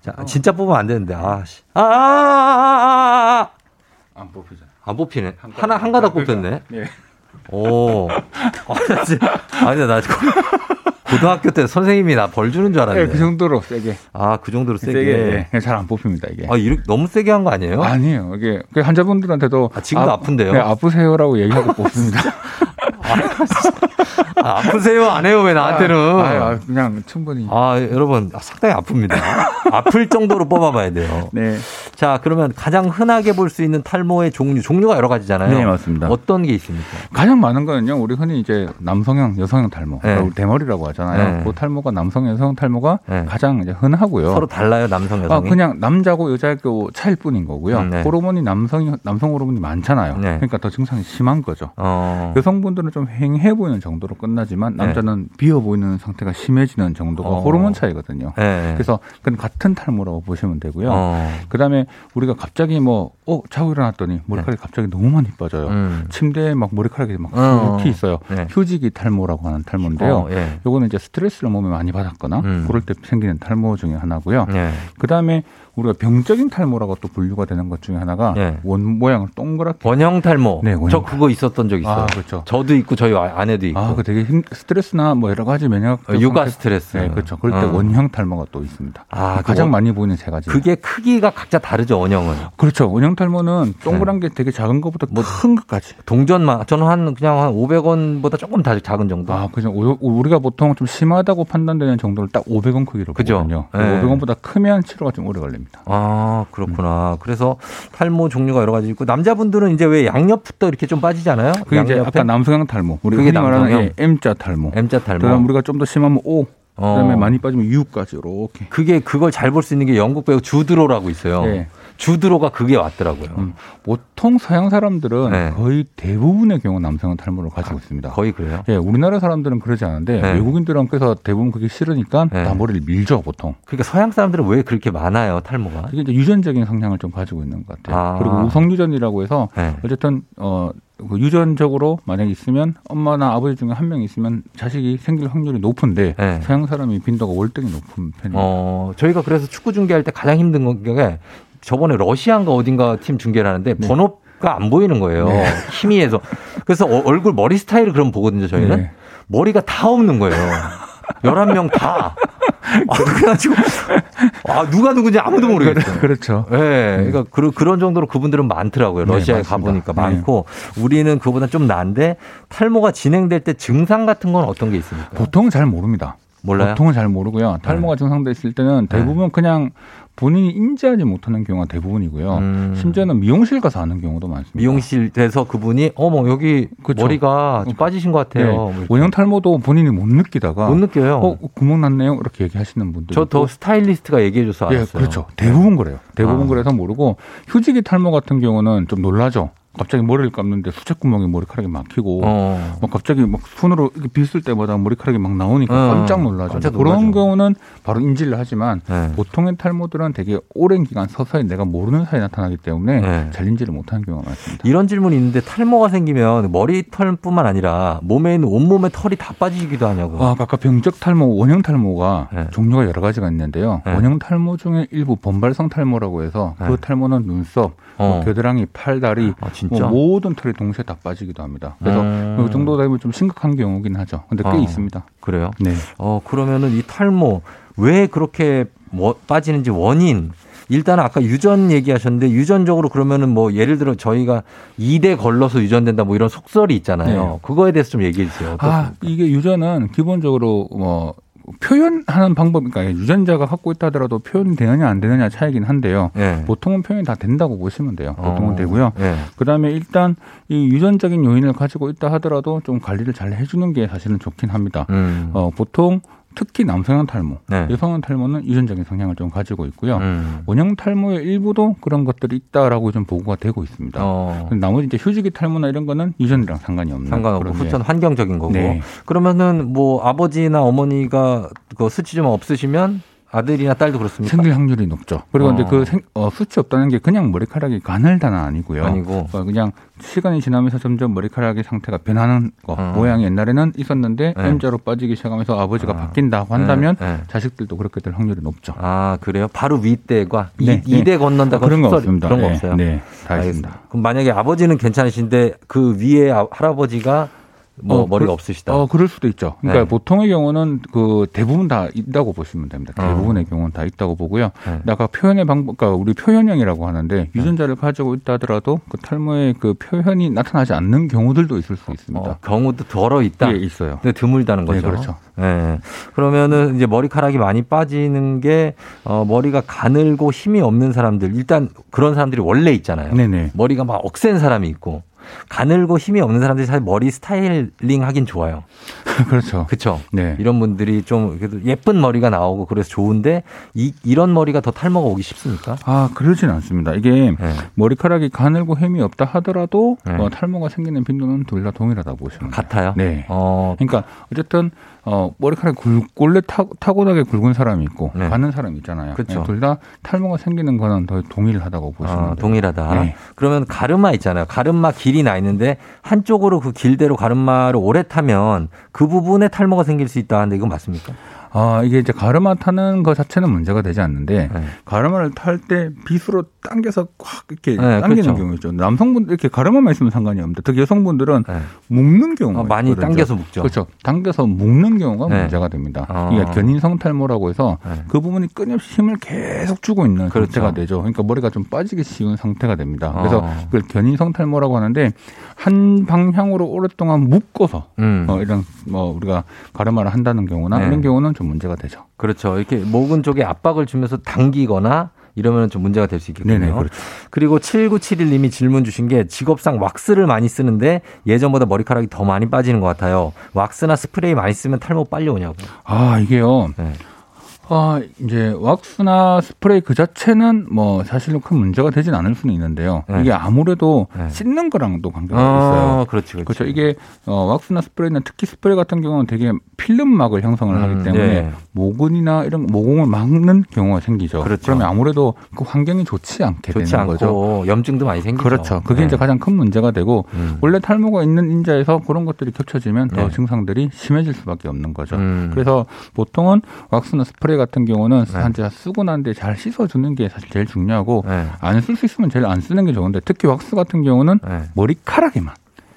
자, 어. 진짜 뽑으면 안 되는데. 아, 씨. 아, 아, 아, 아, 아, 아. 안 뽑히잖아요. 안 뽑히네. 하나, 한 가닥 뽑혔네. 네. 오. 아, 나 진짜. 아니, 나 지금. 고등학교 때 선생님이 나 벌 주는 줄 알았네. 예, 그 정도로 세게. 아, 그 정도로 세게. 세게. 예, 잘안 뽑힙니다, 이게. 아, 이렇게 너무 세게 한 거 아니에요? 아니에요. 이게 그 환자분들한테도 지금도 아, 픈데요 네, 아프세요라고 얘기하고 뽑습니다. 아, 아프세요? 안 해요? 왜 나한테는? 아, 아, 그냥 충분히. 아, 여러분, 아, 상당히 아픕니다. 아플 정도로 뽑아봐야 돼요. 네. 자, 그러면 가장 흔하게 볼 수 있는 탈모의 종류, 종류가 여러 가지잖아요. 네, 맞습니다. 어떤 게 있습니까? 가장 많은 거는요, 우리 흔히 이제 남성형, 여성형 탈모, 네. 대머리라고 하잖아요. 네. 그 탈모가 남성, 여성 탈모가 네. 가장 이제 흔하고요. 서로 달라요, 남성, 아, 여성이? 그냥 남자고 여자의 그 차일 뿐인 거고요. 음, 네. 호르몬이 남성 남성 호르몬이 많잖아요. 네. 그러니까 더 증상이 심한 거죠. 어. 여성분들은 좀 휑해 보이는 정도로 끝나지만 네. 남자는 비어 보이는 상태가 심해지는 정도가 어. 호르몬 차이거든요. 네. 그래서 그건 같은 탈모라고 보시면 되고요. 어. 그다음에 우리가 갑자기 뭐 어, 자고 일어났더니 머리카락이 갑자기 너무 많이 빠져요. 네. 음. 침대에 막 머리카락이 막 어. 이렇게 있어요. 네. 휴지기 탈모라고 하는 탈모인데요. 어, 예. 요거는 이제 스트레스를 몸에 많이 받았거나 음. 그럴 때 생기는 탈모 중에 하나고요. 네. 그다음에 우리가 병적인 탈모라고 또 분류가 되는 것 중에 하나가 네. 원 모양을 동그랗게 원형 탈모. 네, 원형 저 그거 있었던 적 있어요. 아, 그렇죠. 저도 있고 저희 아- 아내도 있고. 아, 그 되게 힘, 스트레스나 뭐 여러 가지 면역 어, 육아 스트레스. 네, 그렇죠. 그럴 때 어. 원형 탈모가 또 있습니다. 아, 그 가장 원- 많이 보이는 세 가지. 그게 크기가 각자 다르죠, 원형은. 그렇죠. 원형 탈모는 동그란 게 되게 작은 것보다 뭐 큰 것까지. 동전만 저는 한 그냥 한 500원보다 조금 다 작은 정도. 아, 그죠. 오- 우리가 보통 좀 심하다고 판단되는 정도를 딱 500원 크기로 그죠. 보거든요. 네. 500원보다 크면 치료가 좀 오래 걸립니다. 아, 그렇구나. 그래서 탈모 종류가 여러 가지 있고 남자분들은 이제 왜 양옆부터 이렇게 좀 빠지잖아요. 그게 이제? 아까 남성형 탈모. 우리 그게 말하는 M자 탈모. M자 탈모. 그다음 우리가 좀 더 심하면 O. 어. 그다음에 많이 빠지면 U까지 이렇게. 그게 그걸 잘 볼 수 있는 게 영국 배우 주드로라고 있어요. 네. 주드로가 그게 왔더라고요. 음, 보통 서양 사람들은 네. 거의 대부분의 경우 남성형 탈모를 가지고 있습니다. 거의 그래요. 예, 우리나라 사람들은 그러지 않은데 네. 외국인들은 그래서 대부분 그게 싫으니까 네. 다 머리를 밀죠 보통. 그러니까 서양 사람들은 왜 그렇게 많아요, 탈모가? 이게 이제 유전적인 성향을 좀 가지고 있는 것 같아요. 아. 그리고 우성 유전이라고 해서 네. 어쨌든 어. 그 유전적으로 만약에 있으면 엄마나 아버지 중에 한 명 있으면 자식이 생길 확률이 높은데 네. 서양 사람이 빈도가 월등히 높은 편입니다. 어, 저희가 그래서 축구 중계할 때 가장 힘든 게 저번에 러시아인가 어딘가 팀 중계를 하는데 번호가 안 보이는 거예요. 네. 희미해서. 그래서 어- 얼굴 머리 스타일을 그럼 보거든요, 저희는. 네. 머리가 다 없는 거예요. 11명 다. 아, 그래가지고, 아, 누가 누군지 아무도 모르겠어요. 그렇죠. 네, 그러니까 그, 그런 정도로 그분들은 많더라고요. 네, 러시아에 맞습니다. 가보니까 네. 많고 우리는 그보다 좀 나은데 탈모가 진행될 때 증상 같은 건 어떤 게 있습니까? 보통은 잘 모릅니다. 몰라요? 보통은 잘 모르고요. 탈모가 증상돼 있을 때는 대부분 그냥 본인이 인지하지 못하는 경우가 대부분이고요. 음. 심지어는 미용실 가서 하는 경우도 많습니다. 미용실에서 그분이 어머 여기 그쵸. 머리가 좀 빠지신 것 같아요. 네. 뭐. 원형 탈모도 본인이 못 느끼다가 못 느껴요. 어 구멍 났네요 이렇게 얘기하시는 분들 저 더 스타일리스트가 얘기해줘서 예, 알았어요. 그렇죠. 대부분 그래요. 대부분 아. 그래서 모르고 휴지기 탈모 같은 경우는 좀 놀라죠. 갑자기 머리를 감는데 수채구멍에 머리카락이 막히고 어. 막 갑자기 막 손으로 이렇게 빗을 때마다 머리카락이 막 나오니까 어, 깜짝 놀라죠. 깜짝 그런. 경우는 바로 인지를 하지만 네. 보통의 탈모들은 되게 오랜 기간 서서히 내가 모르는 사이에 나타나기 때문에 네. 잘 인지를 못하는 경우가 많습니다. 이런 질문이 있는데 탈모가 생기면 머리털뿐만 아니라 몸에 있는 온몸에 털이 다 빠지기도 하냐고. 아, 아까 병적 탈모, 원형 탈모가 네. 종류가 여러 가지가 있는데요. 네. 원형 탈모 중에 일부 본발성 탈모라고 해서 그 네. 탈모는 눈썹, 어. 뭐 겨드랑이, 팔, 다리, 아, 진짜? 뭐 모든 털이 동시에 다 빠지기도 합니다. 그래서 음. 이 정도 되면 좀 심각한 경우긴 하죠. 근데 꽤 어. 있습니다. 그래요? 네. 어, 그러면은 이 탈모 왜 그렇게 뭐 빠지는지 원인 일단 아까 유전 얘기하셨는데 유전적으로 그러면은 뭐 예를 들어 저희가 2대 걸러서 유전된다 뭐 이런 속설이 있잖아요. 네. 그거에 대해서 좀 얘기해 주세요. 아, 어떻습니까? 이게 유전은 기본적으로 뭐 표현하는 방법, 그러니까 유전자가 갖고 있다 하더라도 표현이 되느냐 안 되느냐 차이긴 한데요. 네. 보통은 표현이 다 된다고 보시면 돼요. 보통은 어, 되고요. 네. 그다음에 일단 이 유전적인 요인을 가지고 있다 하더라도 좀 관리를 잘 해주는 게 사실은 좋긴 합니다. 음. 어, 보통 특히 남성형 탈모, 네. 여성형 탈모는 유전적인 성향을 좀 가지고 있고요. 음. 원형 탈모의 일부도 그런 것들이 있다라고 좀 보고가 되고 있습니다. 어. 나머지 이제 휴지기 탈모나 이런 거는 유전이랑 상관이 없는 상관없고 후천 환경적인 거고. 네. 그러면은 뭐 아버지나 어머니가 그 수치 좀 없으시면 아들이나 딸도 그렇습니까? 생길 확률이 높죠. 그리고 어. 이제 그 생, 어, 수치 없다는 게 그냥 머리카락이 가늘다는 아니고요. 아니고. 어, 그냥 시간이 지나면서 점점 머리카락의 상태가 변하는 거. 어. 모양이 옛날에는 있었는데 네. M자로 빠지기 시작하면서 아버지가 아. 바뀐다고 한다면 네, 네. 자식들도 그렇게 될 확률이 높죠. 아 그래요? 바로 윗대과 네, 이, 대 건넌다 어, 그런 거 없습니다. 그런 거 네, 없어요. 네, 다 알겠습니다. 있습니다. 그럼 만약에 아버지는 괜찮으신데 그 위에 아- 할아버지가 뭐 어, 머리가 그- 없으시다. 어, 그럴 수도 있죠. 그러니까 네. 보통의 경우는 그 대부분 다 있다고 보시면 됩니다. 어. 대부분의 경우는 다 있다고 보고요. 네. 아까 표현의 방법, 그러니까 우리 표현형이라고 하는데 유전자를 가지고 있다 하더라도 그 탈모의 그 표현이 나타나지 않는 경우들도 있을 수 있습니다. 어, 경우도 덜어 있다. 예, 있어요. 근데 드물다는 거죠. 네, 그렇죠. 예. 그러면은 이제 머리카락이 많이 빠지는 게 어, 머리가 가늘고 힘이 없는 사람들 일단 그런 사람들이 원래 있잖아요. 네네. 머리가 막 억센 사람이 있고 가늘고 힘이 없는 사람들이 사실 머리 스타일링 하긴 좋아요. 그렇죠. 그렇죠. 네. 이런 분들이 좀 그래도 예쁜 머리가 나오고 그래서 좋은데 이, 이런 머리가 더 탈모가 오기 쉽습니까? 아, 그러진 않습니다. 이게 네. 머리카락이 가늘고 힘이 없다 하더라도 네. 어, 탈모가 생기는 빈도는 둘 다 동일하다고 보시면. 같아요. 네. 어, 그러니까 어쨌든 어, 머리카락이 굵, 원래 타, 타고나게 굵은 사람이 있고 네. 가는 사람이 있잖아요. 그쵸. 둘다 탈모가 생기는 거는 더 동일하다고 보시면 어, 돼요. 동일하다. 네. 그러면 가르마 있잖아요. 가르마 길이 나 있는데 한쪽으로 그 길대로 가르마를 오래 타면 그 부분에 탈모가 생길 수 있다 하는데 이건 맞습니까? 아, 이게 이제 가르마 타는 것 자체는 문제가 되지 않는데 네. 가르마를 탈 때 빗으로 당겨서 확 이렇게 네, 당기는 그렇죠. 경우 있죠. 남성분들 이렇게 가르마만 있으면 상관이 없는데 특히 여성분들은 네. 묶는 경우가 어, 많이 있거든요. 당겨서 묶죠. 그렇죠. 당겨서 묶는 경우가 네. 문제가 됩니다. 어. 이게 견인성 탈모라고 해서 네. 그 부분이 끊임없이 힘을 계속 주고 있는 그렇죠. 상태가 되죠. 그러니까 머리가 좀 빠지기 쉬운 상태가 됩니다. 그래서 어. 그걸 견인성 탈모라고 하는데 한 방향으로 오랫동안 묶어서 음. 어, 이런 뭐 우리가 가르마를 한다는 경우나 네. 이런 경우는 좀 문제가 되죠. 그렇죠. 이렇게 목은 쪽에 압박을 주면서 당기거나 이러면 좀 문제가 될 수 있겠군요. 네네, 그렇죠. 그리고 7971님이 질문 주신 게 직업상 왁스를 많이 쓰는데 예전보다 머리카락이 더 많이 빠지는 것 같아요. 왁스나 스프레이 많이 쓰면 탈모 빨리 오냐고. 아 이게요. 네. 아, 이제 왁스나 스프레이 그 자체는 뭐 사실은 큰 문제가 되진 않을 수는 있는데요. 네. 이게 아무래도 네. 씻는 거랑도 관계가 있어요. 어, 그렇지, 그렇지. 그렇죠. 이게 어, 왁스나 스프레이나 특히 스프레이 같은 경우는 되게 필름막을 형성을 음, 하기 때문에 예. 모근이나 이런 모공을 막는 경우가 생기죠. 그렇죠. 그러면 아무래도 그 환경이 좋지 않게 좋지 되는 거죠. 염증도 많이 생기죠. 그렇죠. 그게 네. 이제 가장 큰 문제가 되고 음. 원래 탈모가 있는 인자에서 그런 것들이 겹쳐지면 더 네. 증상들이 심해질 수밖에 없는 거죠. 음. 그래서 보통은 왁스나 스프레이 같은 경우는 네. 한자 쓰고 난 뒤에 잘 씻어주는 게 사실 제일 중요하고 네. 안쓸 수 있으면 제일 안 쓰는 게 좋은데 특히 왁스 같은 경우는 네. 머리카락에만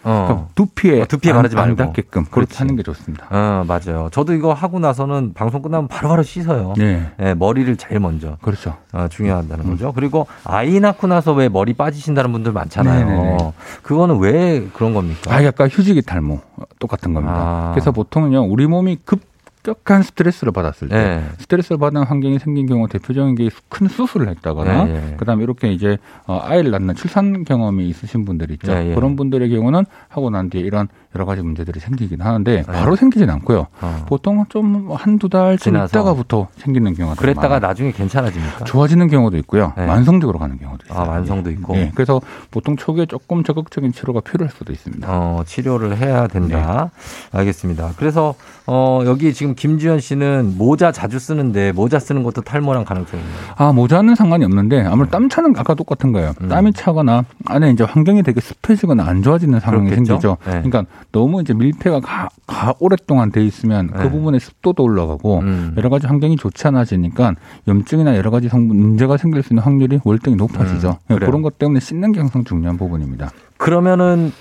어. 그러니까 두피에 어, 두피에 안- 바르지 안 말고. 닿게끔 그렇지. 그렇게 하는 게 좋습니다. 어, 맞아요. 저도 이거 하고 나서는 방송 끝나면 바로바로 씻어요. 네, 네, 머리를 제일 먼저. 그렇죠. 어, 중요하다는 거죠. 그리고 아이 낳고 나서 왜 머리 빠지신다는 분들 많잖아요. 네네네. 그거는 왜 그런 겁니까? 아, 약간 휴지기 탈모 똑같은 겁니다. 아. 그래서 보통은요, 우리 몸이 급 격한 스트레스를 받았을 때, 네. 스트레스를 받는 환경이 생긴 경우 대표적인 게 큰 수술을 했다거나, 예, 예. 그다음에 이렇게 이제 어, 아이를 낳는 출산 경험이 있으신 분들 있죠. 예, 예. 그런 분들의 경우는 하고 난 뒤에 이런 여러 가지 문제들이 생기긴 하는데 네. 바로 생기진 않고요. 어. 보통은 좀 한두 달쯤. 있다가부터 생기는 경우가 그랬다가 많아요. 나중에 괜찮아집니까? 좋아지는 경우도 있고요. 네. 만성적으로 가는 경우도 있어요. 아, 만성도 있고. 예, 그래서 보통 초기에 조금 적극적인 치료가 필요할 수도 있습니다. 어, 치료를 해야 된다. 네. 알겠습니다. 그래서 어, 여기 지금 김지현 씨는 모자 자주 쓰는데 모자 쓰는 것도 탈모랑 가능성이 있나요? 아, 모자는 상관이 없는데 아무래도 땀 차는 아까 똑같은 거예요. 음. 땀이 차거나 안에 이제 환경이 되게 습해지거나 안 좋아지는 상황이 그렇겠죠? 생기죠. 네. 그러니까 너무 이제 밀폐가 가, 가 오랫동안 돼 있으면 네. 그 부분에 습도도 올라가고 음. 여러 가지 환경이 좋지 않아지니까 염증이나 여러 가지 성분 문제가 생길 수 있는 확률이 월등히 높아지죠. 음, 그래요. 그런 것 때문에 씻는 게 항상 중요한 부분입니다. 그러면은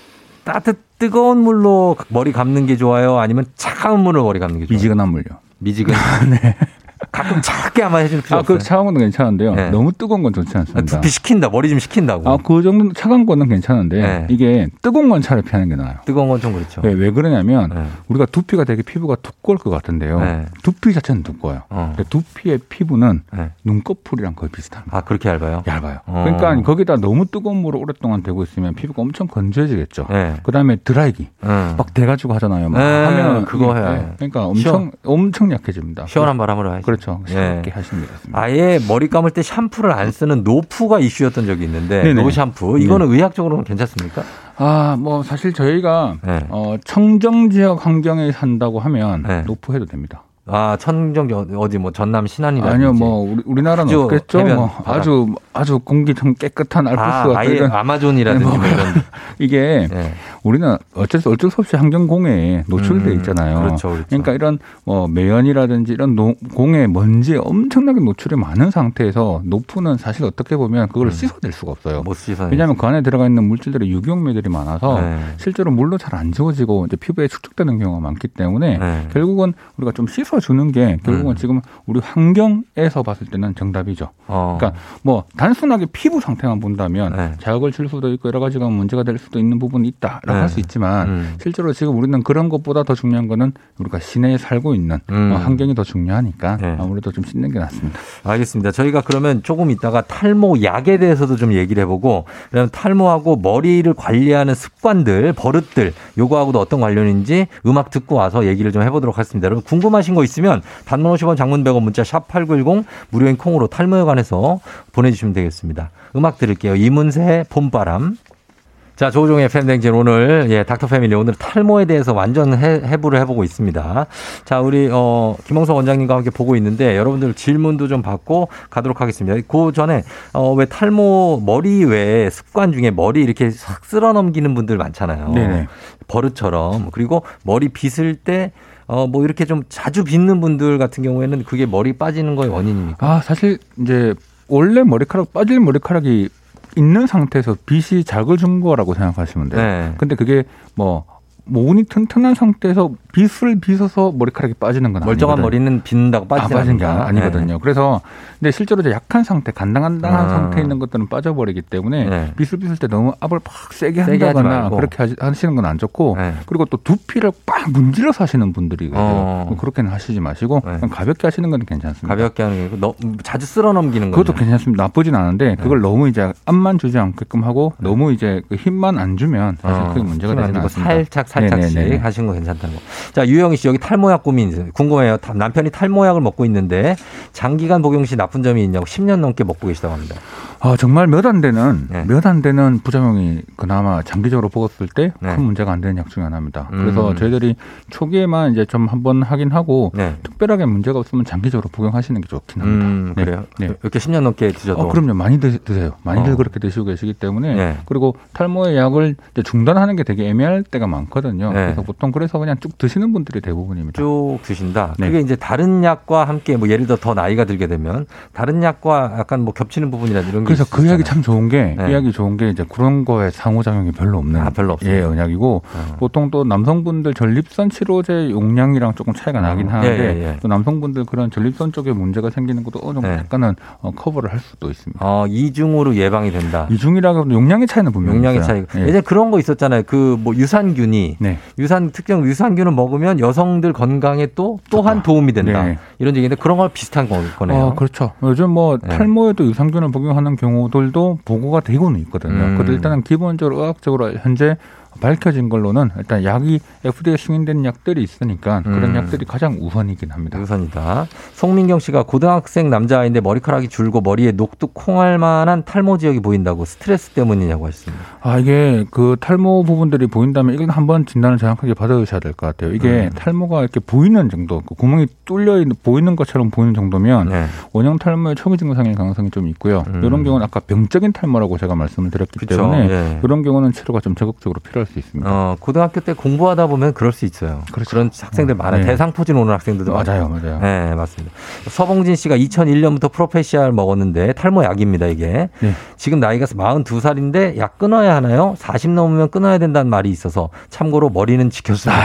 따뜻 뜨거운 물로 머리 감는 게 좋아요? 아니면 차가운 물로 머리 감는 게 좋아요? 미지근한 물요. 미지근. 가끔 차갑게 한번 해줄 필요 아, 그 없어요. 차가운 건 괜찮은데요. 네. 너무 뜨거운 건 좋지 아, 않습니다. 두피 식힌다. 머리 좀 식힌다고. 아, 그 정도 차가운 거는 괜찮은데 네. 이게 뜨거운 건 차라리 피하는 게 나아요. 뜨거운 건 좀 그렇죠. 왜, 왜 그러냐면 네. 우리가 두피가 되게 피부가 두꺼울 것 같은데요. 네. 두피 자체는 두꺼워요. 어. 두피의 피부는 네. 눈꺼풀이랑 거의 비슷합니다. 아 그렇게 얇아요? 얇아요. 어. 그러니까 거기다 너무 뜨거운 물을 오랫동안 대고 있으면 피부가 엄청 건조해지겠죠. 네. 그다음에 드라이기 음. 막 대가지고 하잖아요. 막 네, 하면 그거 해요. 네. 그러니까 엄청 시원- 엄청 약해집니다. 시원한 바람으로 하시 그렇죠. 네. 시원하게 하시면 되겠습니다. 아예 머리 감을 때 샴푸를 안 쓰는 노푸가 이슈였던 적이 있는데 네네. no 샴푸 이거는 의학적으로는 괜찮습니까? 아, 뭐 사실 저희가 네. 어, 청정 지역 환경에 산다고 하면 네. 노푸 해도 됩니다. 아 청정 어디 뭐 전남 신안이라든지 아니요, 뭐 우리, 우리나라는 없겠죠. 뭐. 아주 아주 공기 좀 깨끗한 알프스 아, 같은 아예 이런 아마존이라든지 네, 뭐뭐 이런 이게 네. 우리는 어쩔 수 어쩔 수 없이 환경 공해에 노출돼 음, 있잖아요. 그렇죠, 그렇죠. 그러니까 이런 뭐 매연이라든지 이런 노- 공해 먼지에 엄청나게 노출이 많은 상태에서 노푸는 사실 어떻게 보면 그걸 씻어낼 수가 없어요. 왜냐하면 그 안에 들어가 있는 물질들이 유기용매들이 많아서 네. 실제로 물로 잘 안 지워지고 이제 피부에 축적되는 경우가 많기 때문에 네. 결국은 우리가 좀 씻어주는 게 결국은 음. 지금 우리 환경에서 봤을 때는 정답이죠. 어. 그러니까 뭐 단순하게 피부 상태만 본다면 네. 자극을 줄 수도 있고 여러 가지가 문제가 될 수도 있는 부분이 있다 네. 할수 있지만 음. 실제로 지금 우리는 그런 것보다 더 중요한 거는 우리가 시내에 살고 있는 음. 어, 환경이 더 중요하니까 네. 아무래도 좀 씻는 게 낫습니다. 알겠습니다. 저희가 그러면 조금 있다가 탈모 약에 대해서도 좀 얘기를 해보고, 그다음 탈모하고 머리를 관리하는 습관들, 버릇들, 요거하고도 어떤 관련인지 음악 듣고 와서 얘기를 좀 해보도록 하겠습니다. 여러분 궁금하신 거 있으면 단문 50원 장문 100원 문자 샵 8910 무료인 콩으로 탈모에 관해서 보내주시면 되겠습니다. 음악 들을게요. 이문세의 봄바람. 자, 조종의 팬댕진 오늘, 예, 닥터 패밀리 오늘 탈모에 대해서 완전 해, 해부를 해보고 있습니다. 자, 우리, 어, 김홍석 원장님과 함께 보고 있는데 여러분들 질문도 좀 받고 가도록 하겠습니다. 그 전에, 어, 왜 탈모 머리 외에 습관 중에 머리 이렇게 싹 쓸어 넘기는 분들 많잖아요. 네네. 버릇처럼. 그리고 머리 빗을 때, 어, 뭐 이렇게 좀 자주 빗는 분들 같은 경우에는 그게 머리 빠지는 거의 원인입니까? 아 사실 이제 원래 머리카락 빠질 머리카락이 있는 상태에서 빛이 자극을 준 거라고 생각하시면 돼요. 네. 근데 그게 뭐 모운이 튼튼한 상태에서 빗을 빗어서 머리카락이 빠지는 건 멀쩡한 아니거든요. 머리는 빗는다고 빠지지 아, 빠진 게. 아니거든요. 그래서 근데 실제로 이제 약한 상태, 간당간당한 아. 상태에 있는 것들은 빠져버리기 때문에 네. 빗을 빗을 때 너무 압을 팍 세게 한다거나. 그렇게 하시- 하시는 건 안 좋고 네. 그리고 또 두피를 빡 문질러서 하시는 분들이. 어. 그렇게는 하시지 마시고 네. 가볍게 하시는 건 괜찮습니다. 가볍게 하는 게 아니고 너, 자주 쓸어 넘기는 거죠. 그것도 괜찮습니다. 나쁘진 않은데 그걸 너무 이제 압만 주지 않게끔 하고 너무 이제 그 힘만 안 주면 사실 어, 크게 문제가 힘 되지는 아니고 않습니다. 살짝 살짝씩 네네네. 하시는 거 괜찮다고. 자 유영희 씨 여기 탈모약 고민 궁금해요. 다- 남편이 탈모약을 먹고 있는데 장기간 복용 시 나쁜 점이 있냐고 10년 넘게 먹고 계시다고 합니다. 아, 정말 몇 안 되는 네. 몇안 되는 부작용이 그나마 장기적으로 먹었을 때큰 네. 문제가 안 되는 약 중에 하나입니다. 음. 그래서 저희들이 초기에만 이제 좀 한번 하긴 하고 네. 특별하게 문제가 없으면 장기적으로 복용하시는 게 좋긴 합니다. 음 네. 그래요. 네. 이렇게 10년 넘게 드셔도. 어, 그럼요. 많이 드, 드세요. 많이들 어. 그렇게 드시고 계시기 때문에 네. 그리고 탈모의 약을 이제 중단하는 게 되게 애매할 때가 많거든요. 네. 그래서 보통 그래서 그냥 쭉 드시는 분들이 대부분입니다. 쭉 드신다. 네. 그게 이제 다른 약과 함께 뭐 예를 들어 더 나이가 들게 되면 다른 약과 약간 뭐 겹치는 부분이라든지 이런 게 그래서 그. 약이 참 좋은 게, 네. 이 약이 좋은 게 이제 그런 거에 상호작용이 별로 없는. 아, 별로 없어요. 예, 은약이고, 어. 보통 또 남성분들 전립선 치료제 용량이랑 조금 차이가 나긴 어. 하는데, 예, 예, 예. 또 남성분들 그런 전립선 쪽에 문제가 생기는 것도 어느 정도 네. 약간은 어, 커버를 할 수도 있습니다. 어, 이중으로 예방이 된다. 이중이라고 해도 용량의 차이는 분명히 용량의. 차이가. 예. 예전에 그런 거 있었잖아요. 그 뭐 유산균이 네. 유산 특정 유산균을 먹으면 여성들 건강에 또 또한 도움이 된다. 네. 이런 얘기인데 그런 거 비슷한 거- 거네요. 어, 그렇죠. 요즘 뭐 네. 탈모에도 유산균을 복용하는 경우 들도 보고가 되고는 있거든요. 음. 그래도 일단은 기본적으로 의학적으로 현재 밝혀진 걸로는 일단 약이 FDA 승인된 약들이 있으니까 그런 음. 약들이 가장 우선이긴 합니다. 우선이다. 송민경 씨가 고등학생 남자아이인데 머리카락이 줄고 머리에 녹두 콩할 만한 탈모 지역이 보인다고 스트레스 때문이냐고 했습니다. 아 이게 그 탈모 부분들이 보인다면 이건 한번 진단을 정확하게 받으셔야 될 것 같아요. 이게 음. 탈모가 이렇게 보이는 정도, 그 구멍이 뚫려 있는 보이는 것처럼 보이는 정도면 네. 원형 탈모의 초기 증상일 가능성이 좀 있고요. 음. 이런 경우는 아까 병적인 탈모라고 제가 말씀을 드렸기 그쵸. 때문에 예. 이런 경우는 치료가 좀 적극적으로 필요할 수 있습니다. 어, 고등학교 때 공부하다 보면 그럴 수 있어요. 그렇죠. 런 학생들 어, 많아요. 네. 대상포진 오는 학생들도 맞아요, 많아요. 맞아요. 네, 맞습니다. 서봉진 씨가 2001년부터 프로페시알 먹었는데 탈모 약입니다, 이게. 네. 지금 나이가 42살인데 약 끊어야 하나요? 40 넘으면 끊어야 된다는 말이 있어서 참고로 머리는 지켰습니다.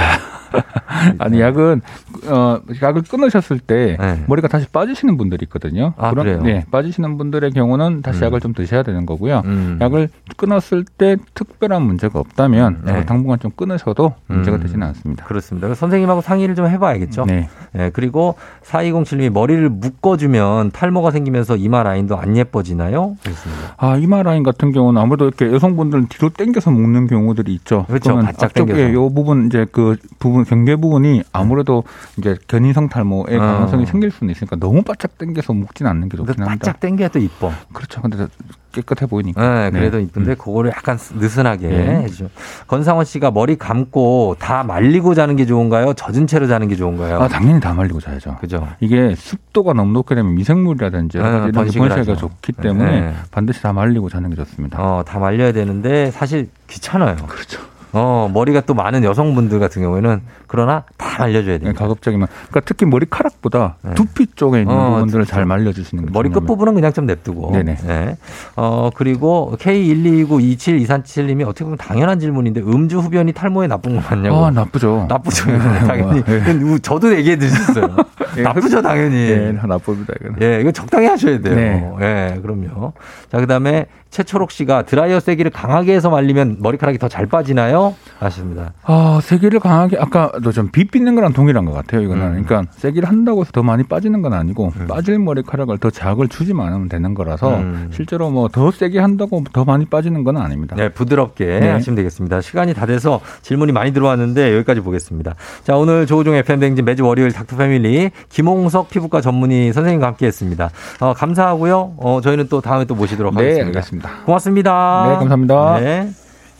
아니 약은 어 약을 끊으셨을 때 네. 머리가 다시 빠지시는 분들이 있거든요. 아, 그런- 그래요? 네, 빠지시는 분들의 경우는 다시 음. 약을 좀 드셔야 되는 거고요. 음. 약을 끊었을 때 특별한 문제가 없다면 네. 당분간 좀 끊으셔도 문제가 음. 되지는 않습니다. 그렇습니다. 선생님하고 상의를 좀 해봐야겠죠. 네. 네, 그리고 4207님이 머리를 묶어주면 탈모가 생기면서 이마 라인도 안 예뻐지나요? 그렇습니다. 아 이마 라인 같은 경우는 아무래도 이렇게 여성분들은 뒤로 당겨서 묶는 경우들이 있죠. 그렇죠. 바짝 당겨서. 요 부분 이제 그 부분 경계 부분이 아무래도 이제 견인성 탈모의 어. 가능성이 생길 수는 있으니까 너무 바짝 당겨서 묶진 않는 게 좋긴 합니다. 바짝 당겨야 또 이뻐. 그렇죠. 근데 깨끗해 보이니까. 네, 그래도 네. 이쁜데 그거를 약간 느슨하게 네. 해주죠. 건상원 씨가 머리 감고 다 말리고 자는 게 좋은가요? 젖은 채로 자는 게 좋은가요? 아 당연히 다 말리고 자야죠. 그죠. 이게 습도가 너무 높게 되면 미생물이라든지 네, 이런 하죠. 좋기 때문에 네. 반드시 다 말리고 자는 게 좋습니다. 어, 다 말려야 되는데 사실 귀찮아요. 그렇죠. 어, 머리가 또 많은 여성분들 같은 경우에는 그러나 다 말려줘야 돼요. 네, 가급적이면 그러니까 특히 머리카락보다 두피 쪽에 있는 어, 부분들을 잘 말려주시는 게 머리 끝. 부분은 그냥 좀 냅두고. 네네. 네. 어, 그리고 K129272477님이 어떻게 보면 당연한 질문인데 음주 흡연이 탈모에 나쁜 거 맞냐고. 아 나쁘죠. 나쁘죠. 네, 당연히. 네. 저도 얘기해 드렸어요. 나쁘죠, 당연히. 네, 나쁩니다. 이거는. 예, 이거 적당히 하셔야 돼요. 네. 예, 그럼요. 자, 그 다음에 최초록 씨가 드라이어 세기를 강하게 해서 말리면 머리카락이 더 잘 빠지나요? 하십니다. 아, 세기를 강하게 아까 도 좀 빗빗는 거랑 동일한 것 같아요. 이거는 음. 그러니까 세기를 한다고 해서 더 많이 빠지는 건 아니고 빠질 머리카락을 더 자극을 주지만 않으면 되는 거라서 음. 실제로 뭐 더 세게 한다고 더 많이 빠지는 건 아닙니다. 네, 부드럽게 네. 하시면 되겠습니다. 시간이 다 돼서 질문이 많이 들어왔는데 여기까지 보겠습니다. 자, 오늘 조우종 FM 댕진 매주 월요일 닥터 패밀리 김홍석 피부과 전문의 선생님과 함께 했습니다. 어, 감사하고요. 어, 저희는 또 다음에 또 모시도록 네, 하겠습니다. 알겠습니다. 고맙습니다. 네, 감사합니다. 네.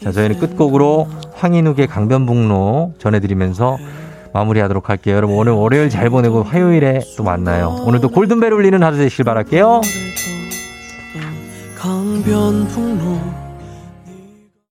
자, 저희는 끝곡으로 황인욱의 강변북로 전해드리면서 마무리하도록 할게요. 여러분 오늘 월요일 잘 보내고 화요일에 또 만나요. 오늘도 골든벨 울리는 하루 되시길 바랄게요. 강변북로